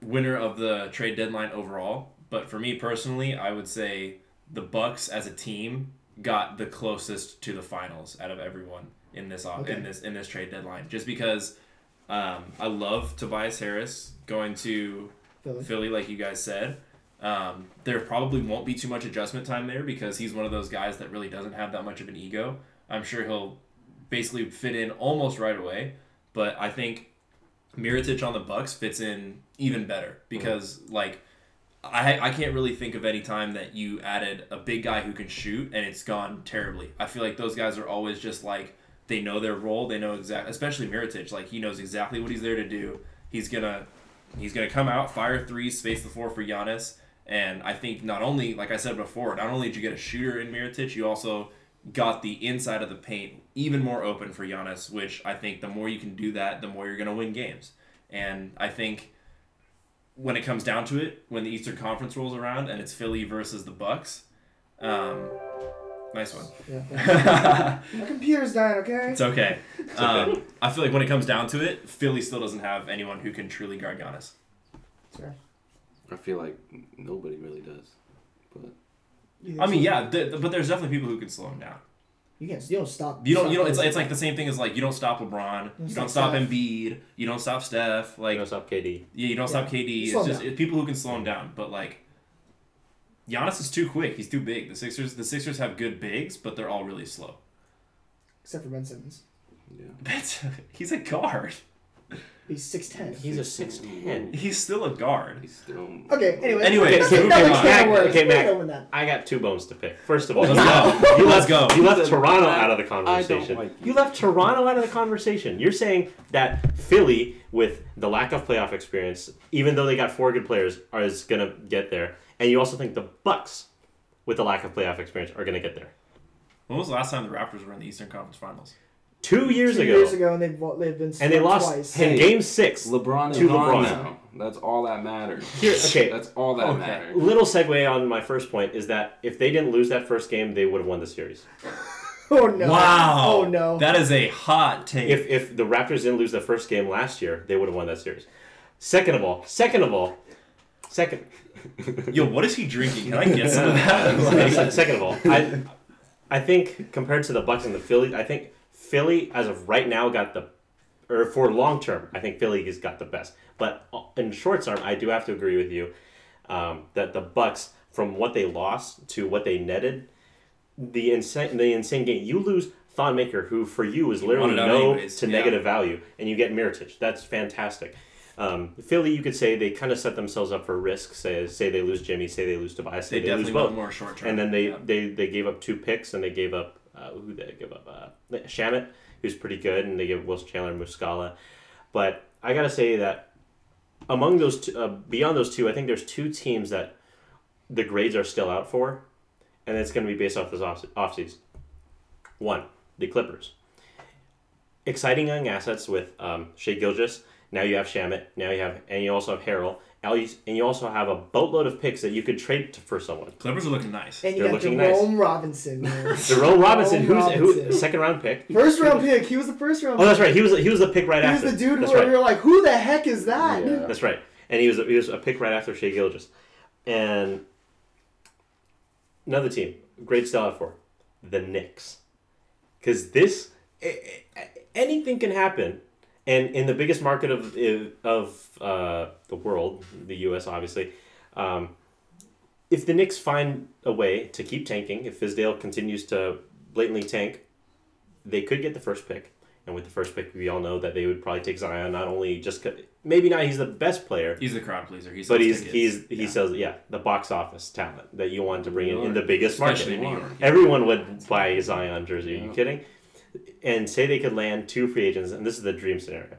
winner of the trade deadline overall. But for me personally, I would say the Bucks as a team got the closest to the finals out of everyone in this off Okay. in this in this trade deadline. Just because um, I love Tobias Harris going to Philly. Philly, like you guys said. Um, there probably won't be too much adjustment time there because he's one of those guys that really doesn't have that much of an ego. I'm sure he'll basically fit in almost right away, but I think Mirotic on the Bucks fits in even better because like I I can't really think of any time that you added a big guy who can shoot and it's gone terribly. I feel like those guys are always just like they know their role. They know exactly, especially Mirotic. Like he knows exactly what he's there to do. He's gonna he's gonna come out, fire three, space the floor for Giannis. And I think not only, like I said before, not only did you get a shooter in Mirotic, you also got the inside of the paint even more open for Giannis, which I think the more you can do that, the more you're to win games. And I think when it comes down to it, when the Eastern Conference rolls around and it's Philly versus the Bucks, um, nice one. Yeah. My computer's dying. Okay. It's okay. Um, I feel like when it comes down to it, Philly still doesn't have anyone who can truly guard Giannis. Sorry. I feel like nobody really does. But I mean, so? yeah, th- but there's definitely people who can slow him down. You can't. You don't stop. You don't. You stop know, it's, it's like the same thing as like you don't stop LeBron, you stop don't stop Steph. Embiid, you don't stop Steph. Like you don't stop KD. Yeah, you don't stop KD. It's him just it's people who can slow him down. But like, Giannis is too quick. He's too big. The Sixers, the Sixers have good bigs, but they're all really slow. except for Ben Simmons. yeah. That's he's a guard. He's six ten. He's a six ten. He's still a guard. He's still Okay. Anyway. Anyway, that's so moving on. can. Okay, Mac. We're done with that. I got two bones to pick. First of all, Let's you, go. you Let's left, go. you left Toronto out of the I conversation. don't like you left Toronto out of the conversation. You're saying that Philly, with the lack of playoff experience, even though they got four good players, is gonna get there, and you also think the Bucks, with the lack of playoff experience, are gonna get there. When was the last time the Raptors were in the Eastern Conference Finals? Two years Two ago, years ago, and they've they've been and they lost twice. in Hey. Game Six. LeBron is To gone LeBron. now. That's all that matters. Here, okay, That's all that Okay. matters. little segue on my first point is that if they didn't lose that first game, they would have won the series. Oh no! Wow. Oh no! That is a hot take. If if the Raptors didn't lose the first game last year, they would have won that series. Second of all, second of all, second. Yo, what is he drinking? Can I get some of that? Like, second of all, I I think compared to the Bucks and the Phillies, I think Philly as of right now got the or for long term, I think Philly has got the best. But in short term, I do have to agree with you um, that the Bucks, from what they lost to what they netted, the insane the insane game. You lose Thon Maker, who for you is literally no anyways, to yeah. negative value, and you get Mirotic. That's fantastic. Um, Philly, you could say they kind of set themselves up for risk. Say, say they lose Jimmy, say they lose Tobias, they say they, lose definitely both more short term. and then they, Yeah. they they gave up two picks and they gave up uh, who they give up uh, Shamet who's pretty good and they give Wilson Chandler and Muscala, but I gotta say that among those two, uh, beyond those two I think there's two teams that the grades are still out for, and it's gonna be based off this off offseason. One, the Clippers. Exciting young assets with um, Shai Gilgeous. Now you have Shamet. Now you have and you also have Harrell. And you also have a boatload of picks that you could trade to, for someone. Clippers are looking nice. and you They're got looking Jerome Robinson. Man. Jerome Robinson, who's who second round pick. First round pick. He was the first round. Oh, that's right. He was he was the pick right after. He was the dude That's where right. we were like, "Who the heck is that?" Yeah. That's right. And he was he was a pick right after Shai Gilgeous. And another team, great style for the Knicks, because this a- a- anything can happen, and in the biggest market of of uh, the world, the U.S. obviously. Um, if the Knicks find a way to keep tanking, if Fizdale continues to blatantly tank, they could get the first pick. And with the first pick, we all know that they would probably take Zion. Not only just maybe not he's the best player, He's the crowd pleaser. He but he's tickets. he's he Yeah. sells yeah the box office talent that you want to bring in in the biggest especially market. in New York. Everyone would buy a Zion jersey. Are you Yeah. kidding? And say they could land two free agents, and this is the dream scenario.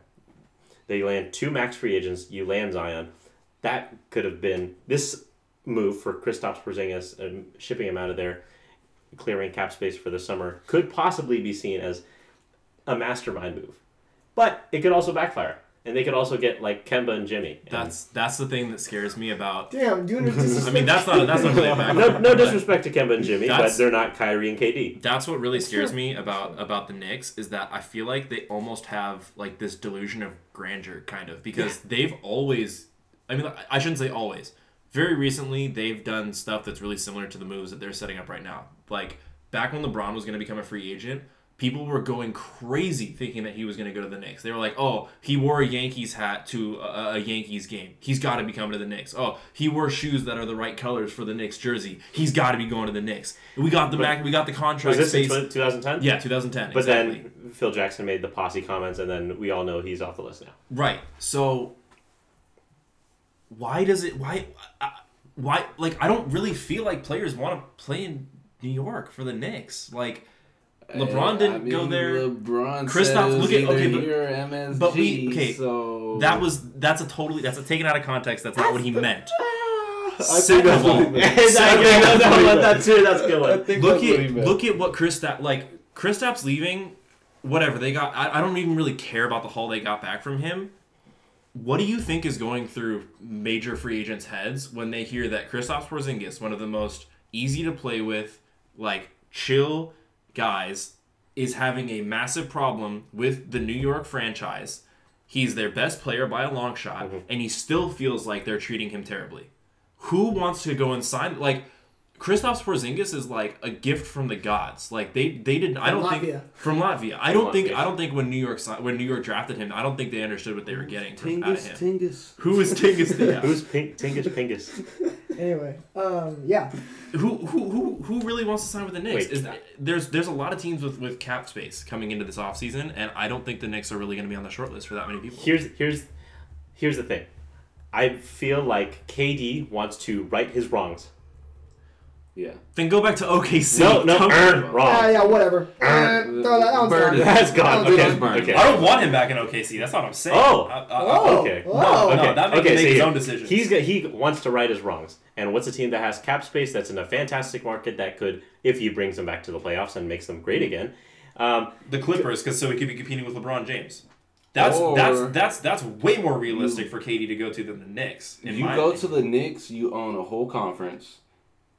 They land two max free agents. You land Zion. That could have been this move for Kristaps Porzingis and shipping him out of there, clearing cap space for the summer. Could possibly be seen as a mastermind move, but it could also backfire, and they could also get like Kemba and Jimmy. And- That's that's the thing that scares me about. Damn, doing it disrespect. I mean, that's not that's not really a back. no, no disrespect to Kemba and Jimmy, but they're not Kyrie and KD. That's what really scares true. me about about the Knicks is that I feel like they almost have like this delusion of grandeur, kind of, because they've always. I mean, I shouldn't say always. Very recently, they've done stuff that's really similar to the moves that they're setting up right now. Like back when LeBron was going to become a free agent, people were going crazy thinking that he was going to go to the Knicks. They were like, "Oh, he wore a Yankees hat to a, a Yankees game. He's got to be coming to the Knicks." Oh, he wore shoes that are the right colors for the Knicks jersey. He's got to be going to the Knicks. We got the back. We got the contract Was this in 2010? Yeah, 2010. But exactly. then Phil Jackson made the posse comments, and then we all know he's off the list now. right. So why does it? Why? uh, Why? Like, I don't really feel like players want to play in New York for the Knicks. Like, LeBron didn't go there. LeBron Kristaps- look at- okay, but- MSG. but we- okay, so That was that's a totally that's a taken out of context. That's not what he meant. I Second of all, that's what he meant. that's what he meant. That's too. That's a good one. look that's at look at what Kristaps like Kristaps leaving, whatever they got. I, I don't even really care about the haul they got back from him. What do you think is going through major free agents' heads when they hear that Kristaps Porzingis, one of the most easy to play with, like chill guys, is having a massive problem with the New York franchise? He's their best player by a long shot, mm-hmm. and he still feels like they're treating him terribly. Who wants to go and sign like? Kristaps Porzingis is like a gift from the gods. Like they they didn't. I don't think from Latvia. I don't think I don't think when New York when New York drafted him, I don't think they understood what they were getting from, out of Tingus, him. Tingus. Who is Tingus? Yeah. Who's Pink, Tingus Pingus? Anyway, um, yeah. who who who who really wants to sign with the Knicks? Wait. Is that, there's there's a lot of teams with, with cap space coming into this offseason, and I don't think the Knicks are really going to be on the short list for that many people. Here's here's here's the thing. I feel like KD wants to right his wrongs. Yeah. Then go back to OKC. No, no, Come- earn Yeah, wrong. yeah, whatever. Er. Eh, throw that. That one's Bird gone. That's gone. That one's Okay, Just burn. okay. I don't want him back in OKC. That's not what I'm saying. Oh. I- I- I- Oh, Okay. oh. No, okay. that man okay, can make so his here, own decisions. He's got, he wants to right his wrongs. And what's a team that has cap space that's in a fantastic market that could, if he brings them back to the playoffs and makes them great again, um, the Clippers, because so he could be competing with LeBron James. That's Or- that's that's that's way more realistic for KD to go to than the Knicks. In If you my go opinion. to the Knicks, you own a whole conference.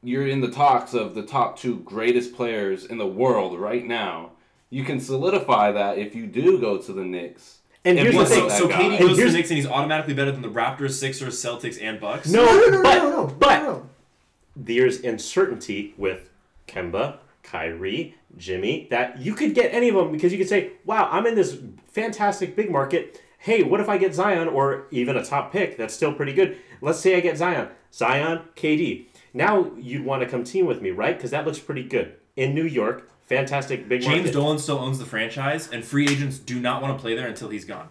You're in the talks of the top two greatest players in the world right now. You can solidify that if you do go to the Knicks. and And here's the thing. so, that so. KD And goes to the Knicks and he's automatically better than the Raptors, Sixers, Celtics, and Bucks. No, No, no, no, but, no, no, but no, no. there's uncertainty with Kemba, Kyrie, Jimmy that you could get any of them because you could say, "Wow, I'm in this fantastic big market. Hey, what if I get Zion or even a top pick that's still pretty good? Let's say I get Zion, Zion, KD. Now you'd want to come team with me, right? Because that looks pretty good in New York. Fantastic big James market. Dolan still owns the franchise, and free agents do not want to play there until he's gone.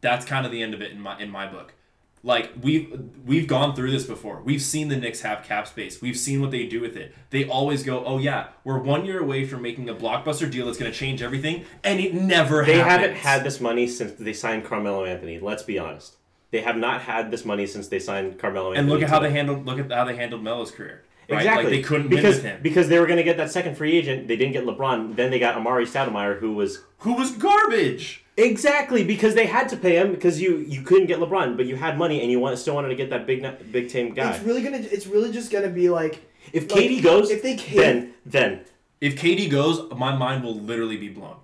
That's kind of the end of it in my in my book. Like we've we've gone through this before. We've seen the Knicks have cap space. We've seen what they do with it. They always go, "Oh yeah, we're one year away from making a blockbuster deal that's going to change everything," and it never They happens. haven't had this money since they signed Carmelo Anthony. Let's be honest. They have not had this money since they signed Carmelo Anthony. And look at how they handled look at how they handled Melo's career. Right? Exactly. Like they couldn't because, win with him. Because they were going to get that second free agent. They didn't get LeBron. Then they got Amar'e Stoudemire, who was Who was garbage? exactly because they had to pay him because you you couldn't get LeBron, but you had money and you want still wanted to get that big na- big team guy. It's really gonna. It's really just gonna be like if like, KD goes, if they can't- then then If KD goes, my mind will literally be blown.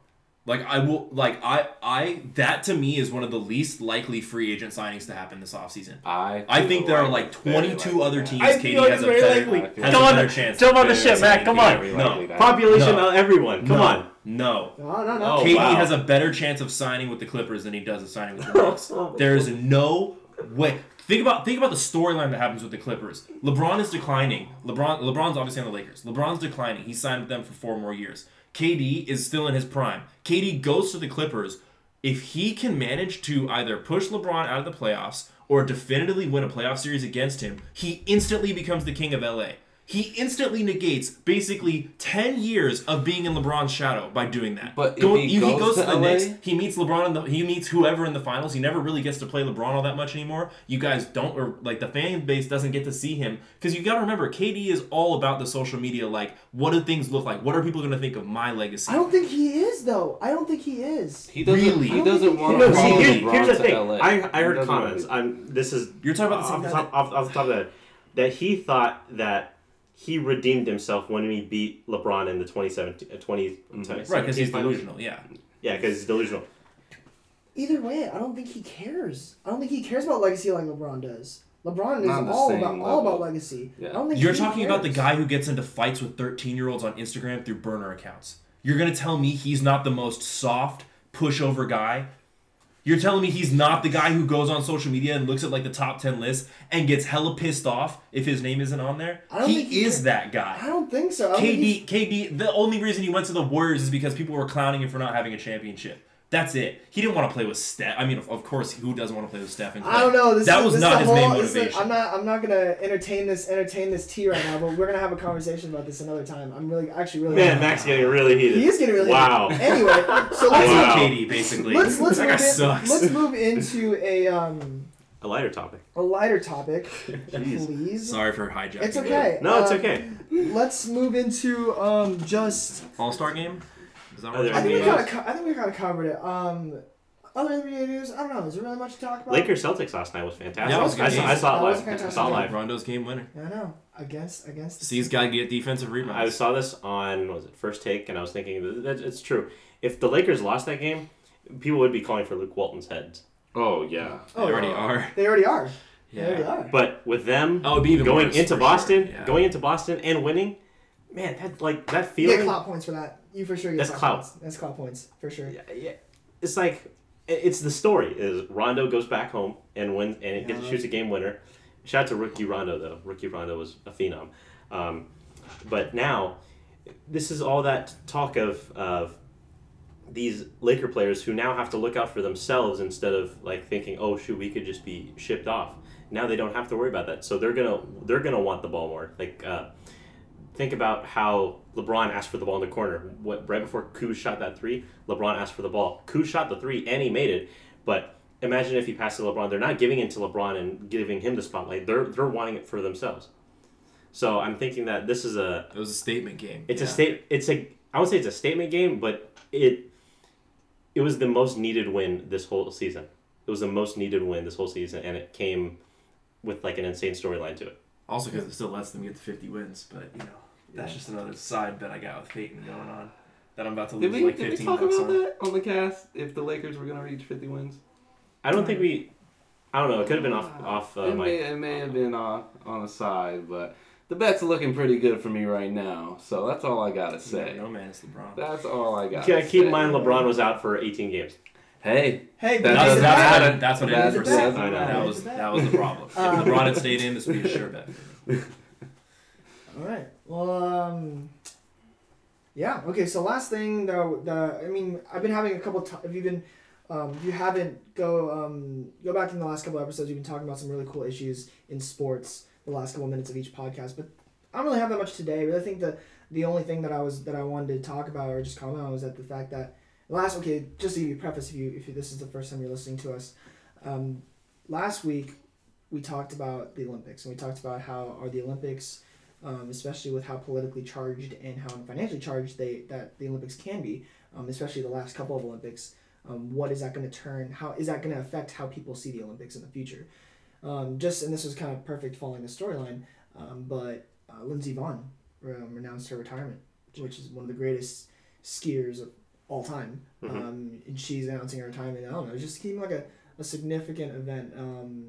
Like I will like I I that to me is one of the least likely free agent signings to happen this offseason. I I think there are like like it's very 22 other teams I KD feel like has it's a very better, likely. has Come a on, better chance. jump on the ship, Matt, likely. come on. Very No. that. population No. of everyone. Come No. on. No. no, no, no. Oh, KD wow. has a better chance of signing with the Clippers than he does of signing with the Bucks. Oh there is no way. Think about think about the storyline that happens with the Clippers. LeBron is declining. LeBron LeBron's obviously on the Lakers. LeBron's declining. He signed with them for four more years. KD is still in his prime. KD goes to the Clippers. If he can manage to either push LeBron out of the playoffs or definitively win a playoff series against him, he instantly becomes the king of LA. He instantly negates basically 10 years of being in LeBron's shadow by doing that. But if Go- he you- goes to the LA? Knicks, he meets LeBron in the he meets whoever in the finals. He never really gets to play LeBron all that much anymore. You guys don't or like the fan base doesn't get to see him because you got to remember KD is all about the social media. Like, what do things look like? What are people going to think of my legacy? I don't think he is though. I don't think he is. He doesn't. Really? He doesn't want he to follow see, LeBron here's the to thing. LA. I, I heard doesn't comments. really- I'm, this is You're talking about the off, the top, off, off the top of that that he thought that he redeemed himself when he beat LeBron in the 2017 uh, 20, Mhm. right because he's delusional. Yeah. Yeah, because he's delusional. Either way, I don't think he cares. I don't think he cares about legacy like LeBron does. LeBron is all same about all about legacy. Yeah. I don't think You're he talking about the guy who gets into fights with 13 year olds on Instagram through burner accounts. You're gonna tell me he's not the most soft pushover guy. You're telling me he's not the guy who goes on social media and looks at like the top 10 list and gets hella pissed off if his name isn't on there. I don't He is that guy. I don't think so. I KD, KD. The only reason he went to the Warriors is because people were clowning him for not having a championship. That's it. He didn't want to play with Steph. I mean, of, of course, who doesn't want to play with Steph? And Clay? I don't know. This that is, was this not is his a main whole, this is- motivation. I'm not. I'm not gonna entertain this entertain this tea right now. But we're gonna have a conversation about this another time. I'm really actually really. Man, Max getting really heated. He is getting really. Wow. Anyway, so let's Wow. KD, basically. let's let's that move guy in, sucks. let's move into a um A lighter topic. a lighter topic, Jeez. please. Sorry for hijacking. It's okay. No, it's Um, okay. Let's move into um just. All Star game. Is that what I think we NBA kind of news? co- I think we kind of covered it. Um, other NBA news. I don't know. Is there really much to talk about? Lakers Celtics last night was fantastic. Yeah, was a I, good saw. I saw That it was live. I saw it live. Rondo's game winner. Yeah, I know. Against against. the C's got to get defensive I saw this on what was it first take, and I was thinking that, that it's true. If the Lakers lost that game, people would be calling for Luke Walton's heads. Oh yeah. Oh, they already yeah. are. They already are. Yeah. They already Yeah. are. But with them Oh, be going into Boston, sure, yeah. going into Boston and winning, man, that like that You get clout points for that. You for sure get That's clout clout. points. That's clout points for sure. Yeah, yeah. It's like it's the story. Is Rondo goes back home and wins and it gets Yeah. shoots a game winner. Shout out to rookie Rondo though. Rookie Rondo was a phenom. Um, but now, this is all that talk of of these Laker players who now have to look out for themselves instead of like thinking, oh shoot, we could just be shipped off. Now they don't have to worry about that. So they're gonna they're gonna want the ball more. Like uh, think about how LeBron asked for the ball in the corner. What right before Kuz shot that three, LeBron asked for the ball. Kuz shot the three and he made it. But imagine if he passed to LeBron. They're not giving it to LeBron and giving him the spotlight. They're they're wanting it for themselves. So I'm thinking that this is a It was a statement game. it's yeah. a state. It's a. I would say it's a statement game, but it. It was the most needed win this whole season. It was the most needed win this whole season, and it came with like an insane storyline to it. Also, because it still lets them get to 50 wins, but you know that's just another side bet I got with Peyton going on. That I'm about to lose Did lose we, like did we 15 talk bucks about on. that on the cast? If the Lakers were gonna reach 50 wins, I don't think we. I don't know. It could have been off off uh, it, my. may, it may have been on on the side, but the bet's looking pretty good for me right now. So that's all I gotta say. No man, it's LeBron. That's all I got. Yeah, keep in mind LeBron was out for 18 games. Hey, Hey, That That's, that's- that's, matter. what, that's what That ended for doesn't seven. matter. That was That that was the problem. If LeBron had stayed in, this would be a sure bet. All right. Well, um, yeah. Okay. So last thing, though, the I mean, I've been having a couple. T- if you've been, um, if you haven't, go um, go back in the last couple episodes. We've been talking about some really cool issues in sports. The last couple minutes of each podcast, but I don't really have that much today. I really think the the only thing that I was that I wanted to talk about or just comment on was that the fact that last okay, just to give you preface, if you if this is the first time you're listening to us, um, last week we talked about the Olympics and we talked about how are the Olympics um, especially with how politically charged and how financially charged they that the Olympics can be, um, especially the last couple of Olympics. Um, what is that going to turn? How is that going to affect how people see the Olympics in the future? Um, just and this was kind of perfect following the storyline, um, but uh, Lindsey Vonn um, announced her retirement, which is one of the greatest skiers of all time. Mhm. Um, and she's announcing her retirement. I don't know, it just seemed like a, a significant event um,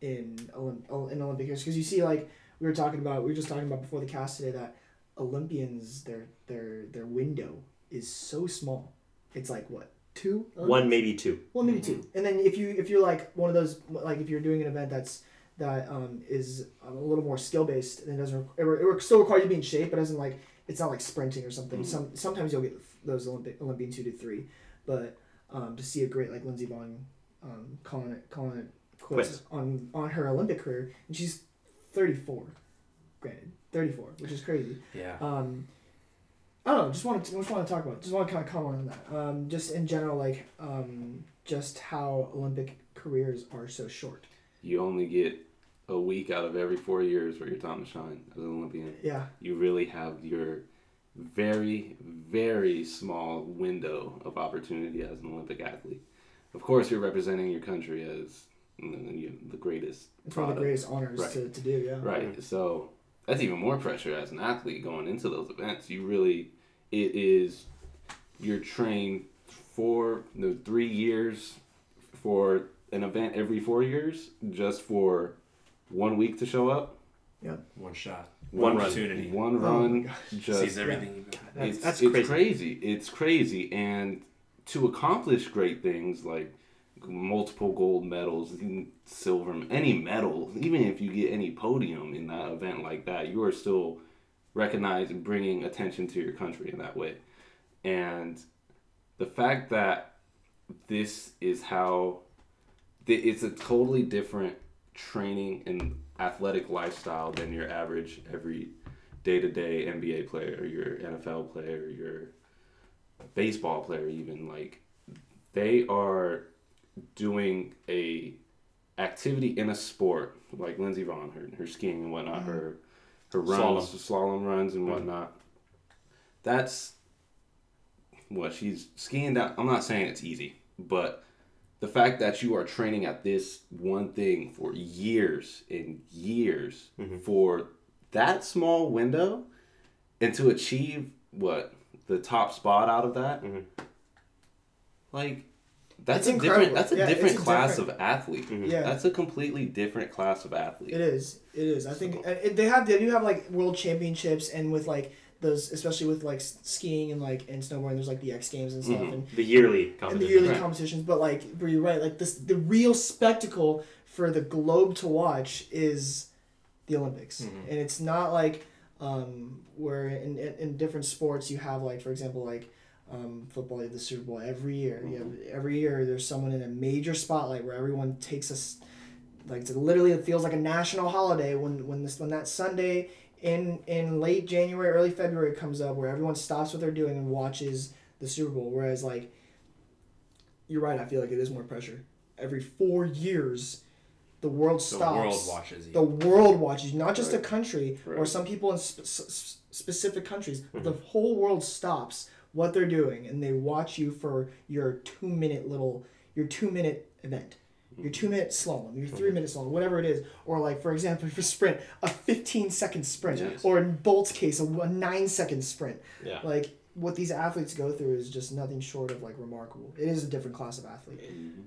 in Olymp- in Olympic history because you see like we were talking about we were just talking about before the cast today that Olympians their their their window is so small. It's like what two One, maybe two. well maybe two and then if you if you're like one of those like if you're doing an event that's that um, is a little more skill based and it doesn't it, it still requires you to be in shape but doesn't like it's not like sprinting or something Mhm. some sometimes you'll get those Olympic Olympians who do three but um, to see a great like Lindsey Vonn um, calling it calling it quits Quits. on on her Olympic career and she's 34 granted 34 which is crazy Yeah. um, I don't know. Just want to just want to talk about. Just want to kind of comment on that. Um, just in general, like um, just how Olympic careers are so short. you only get a week out of every four years for your time to shine as an Olympian. Yeah, You really have your very, very small window of opportunity as an Olympic athlete. Of course, you're representing your country as you know, the greatest it's one of the greatest honors Right. to, to do. Yeah. Right. So that's even more pressure as an athlete going into those events. You really, it is, you're trained for the three years for an event every four years just for one week to show up. Yeah. One shot. One run. opportunity. One Oh my run. gosh. just Sees everything. you got. That's- it's, that's it's crazy. crazy. It's crazy. And to accomplish great things like multiple gold medals, silver, any medal, even if you get any podium in that event like that, you are still recognized and bringing attention to your country in that way. And the fact that this is how it's a totally different training and athletic lifestyle than your average every day to day NBA player or your NFL player or your baseball player even like they are doing a activity in a sport like Lindsey Vonn her, her skiing and whatnot her her runs slalom, runs and Mhm. whatnot. That's what she's skiing down I'm not saying it's easy but the fact that you are training at this one thing for years and years Mhm. for that small window and to achieve what the top spot out of that Mhm. like that's It's a incredible. different that's a Yeah, different a class different- of athlete Mhm. Yeah. that's a completely different class of athlete It is. It is. I think and it, they have they do have like world championships and with like those especially with like skiing and like and snowboarding. There's like the X Games and stuff Mhm. and, The yearly and the yearly Right. competitions. But like, but you're right. Like this, the real spectacle for the globe to watch is the Olympics, Mhm. and it's not like um, where in, in in different sports you have like for example like. Um, football, you have the Super Bowl every year. You have, every year, there's someone in a major spotlight where everyone takes us, like it's literally it feels like a national holiday when when this when that Sunday in in late January, early February comes up where everyone stops what they're doing and watches the Super Bowl. Whereas like, you're right. I feel like it is more pressure. Every four years, the world stops. The world watches you. The world watches, you, not just a Right. country or some people in sp- specific countries. Mm-hmm. The whole world stops what they're doing and they watch you for your two minute little, your two minute event, your two minute slalom, your three minute slalom, whatever it is. Or like for example, for sprint, a fifteen second sprint, Yes. or in Bolt's case, a, a nine second sprint. Yeah. Like what these athletes go through is just nothing short of like remarkable. It is a different class of athlete.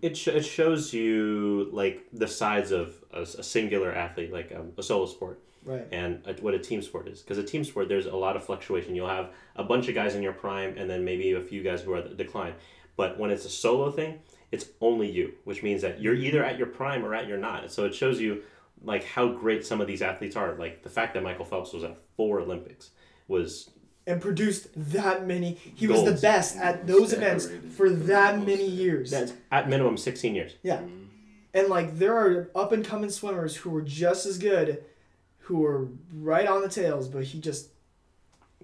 It, sh- it shows you like the sides of a, a singular athlete, like um, a solo sport, Right. and a, what a team sport is. Because a team sport, there's a lot of fluctuation. You'll have a bunch of guys in your prime, and then maybe a few guys who are at the decline. But when it's a solo thing, it's only you, which means that you're either at your prime or at your not. So it shows you like how great some of these athletes are. Like the fact that Michael Phelps was at four Olympics was And produced that many. He was the best at those events for that many years. that's at minimum 16 years. Yeah. And like there are up and coming swimmers who were just as good, who were right on the tails, but he just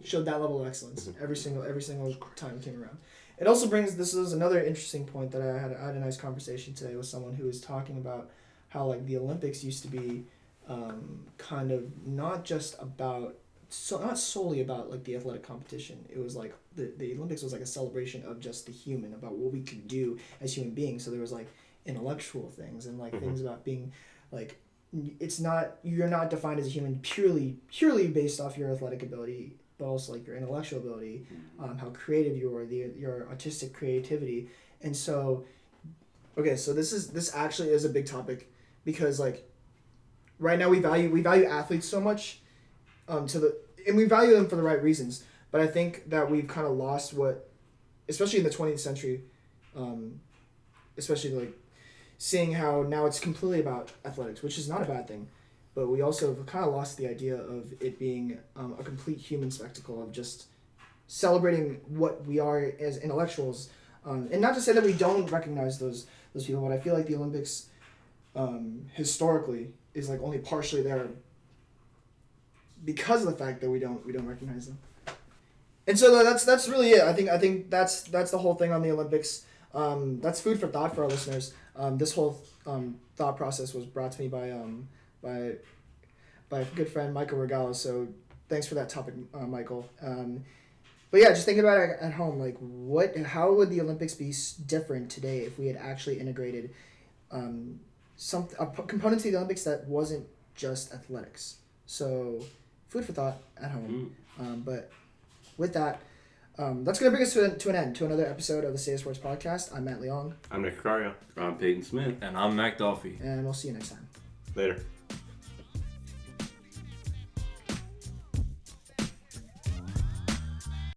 showed that level of excellence mm-hmm. every single every single time he came around. It also brings this is another interesting point that I had I had a nice conversation today with someone who was talking about how like the Olympics used to be um, kind of not just about so not solely about like the athletic competition. It was like the, the Olympics was like a celebration of just the human, about what we could do as human beings. So there was like intellectual things and like Mhm. things about being like it's not you're not defined as a human purely purely based off your athletic ability but also like your intellectual ability um, how creative you are the your artistic creativity. And so okay so this is this actually is a big topic because like right now we value we value athletes so much um, to the and we value them for the right reasons. But i think that we've kind of lost what especially in the 20th century um, especially like seeing how now it's completely about athletics which is not a bad thing but we also have kind of lost the idea of it being um, a complete human spectacle of just celebrating what we are as intellectuals. Um, and not to say that we don't recognize those those people but i feel like the olympics um, historically is like only partially there because of the fact that we don't we don't recognize them. And so that's that's really it. I think i think that's that's the whole thing on the olympics. Um, that's food for thought for our listeners. Um, this whole um, thought process was brought to me by um, by by a good friend michael regalo so thanks for that topic uh, michael um, but yeah just thinking about it at home like what how would the olympics be different today if we had actually integrated um, some a p- component to the olympics that wasn't just athletics so food for thought at home um, but with that um, that's going to bring us to, an- to an end to another episode of the Say Sports podcast i'm matt leong I'm Nick Cario. I'm Peyton Smith. And I'm Mac Dolphy. and we'll see you next time Later.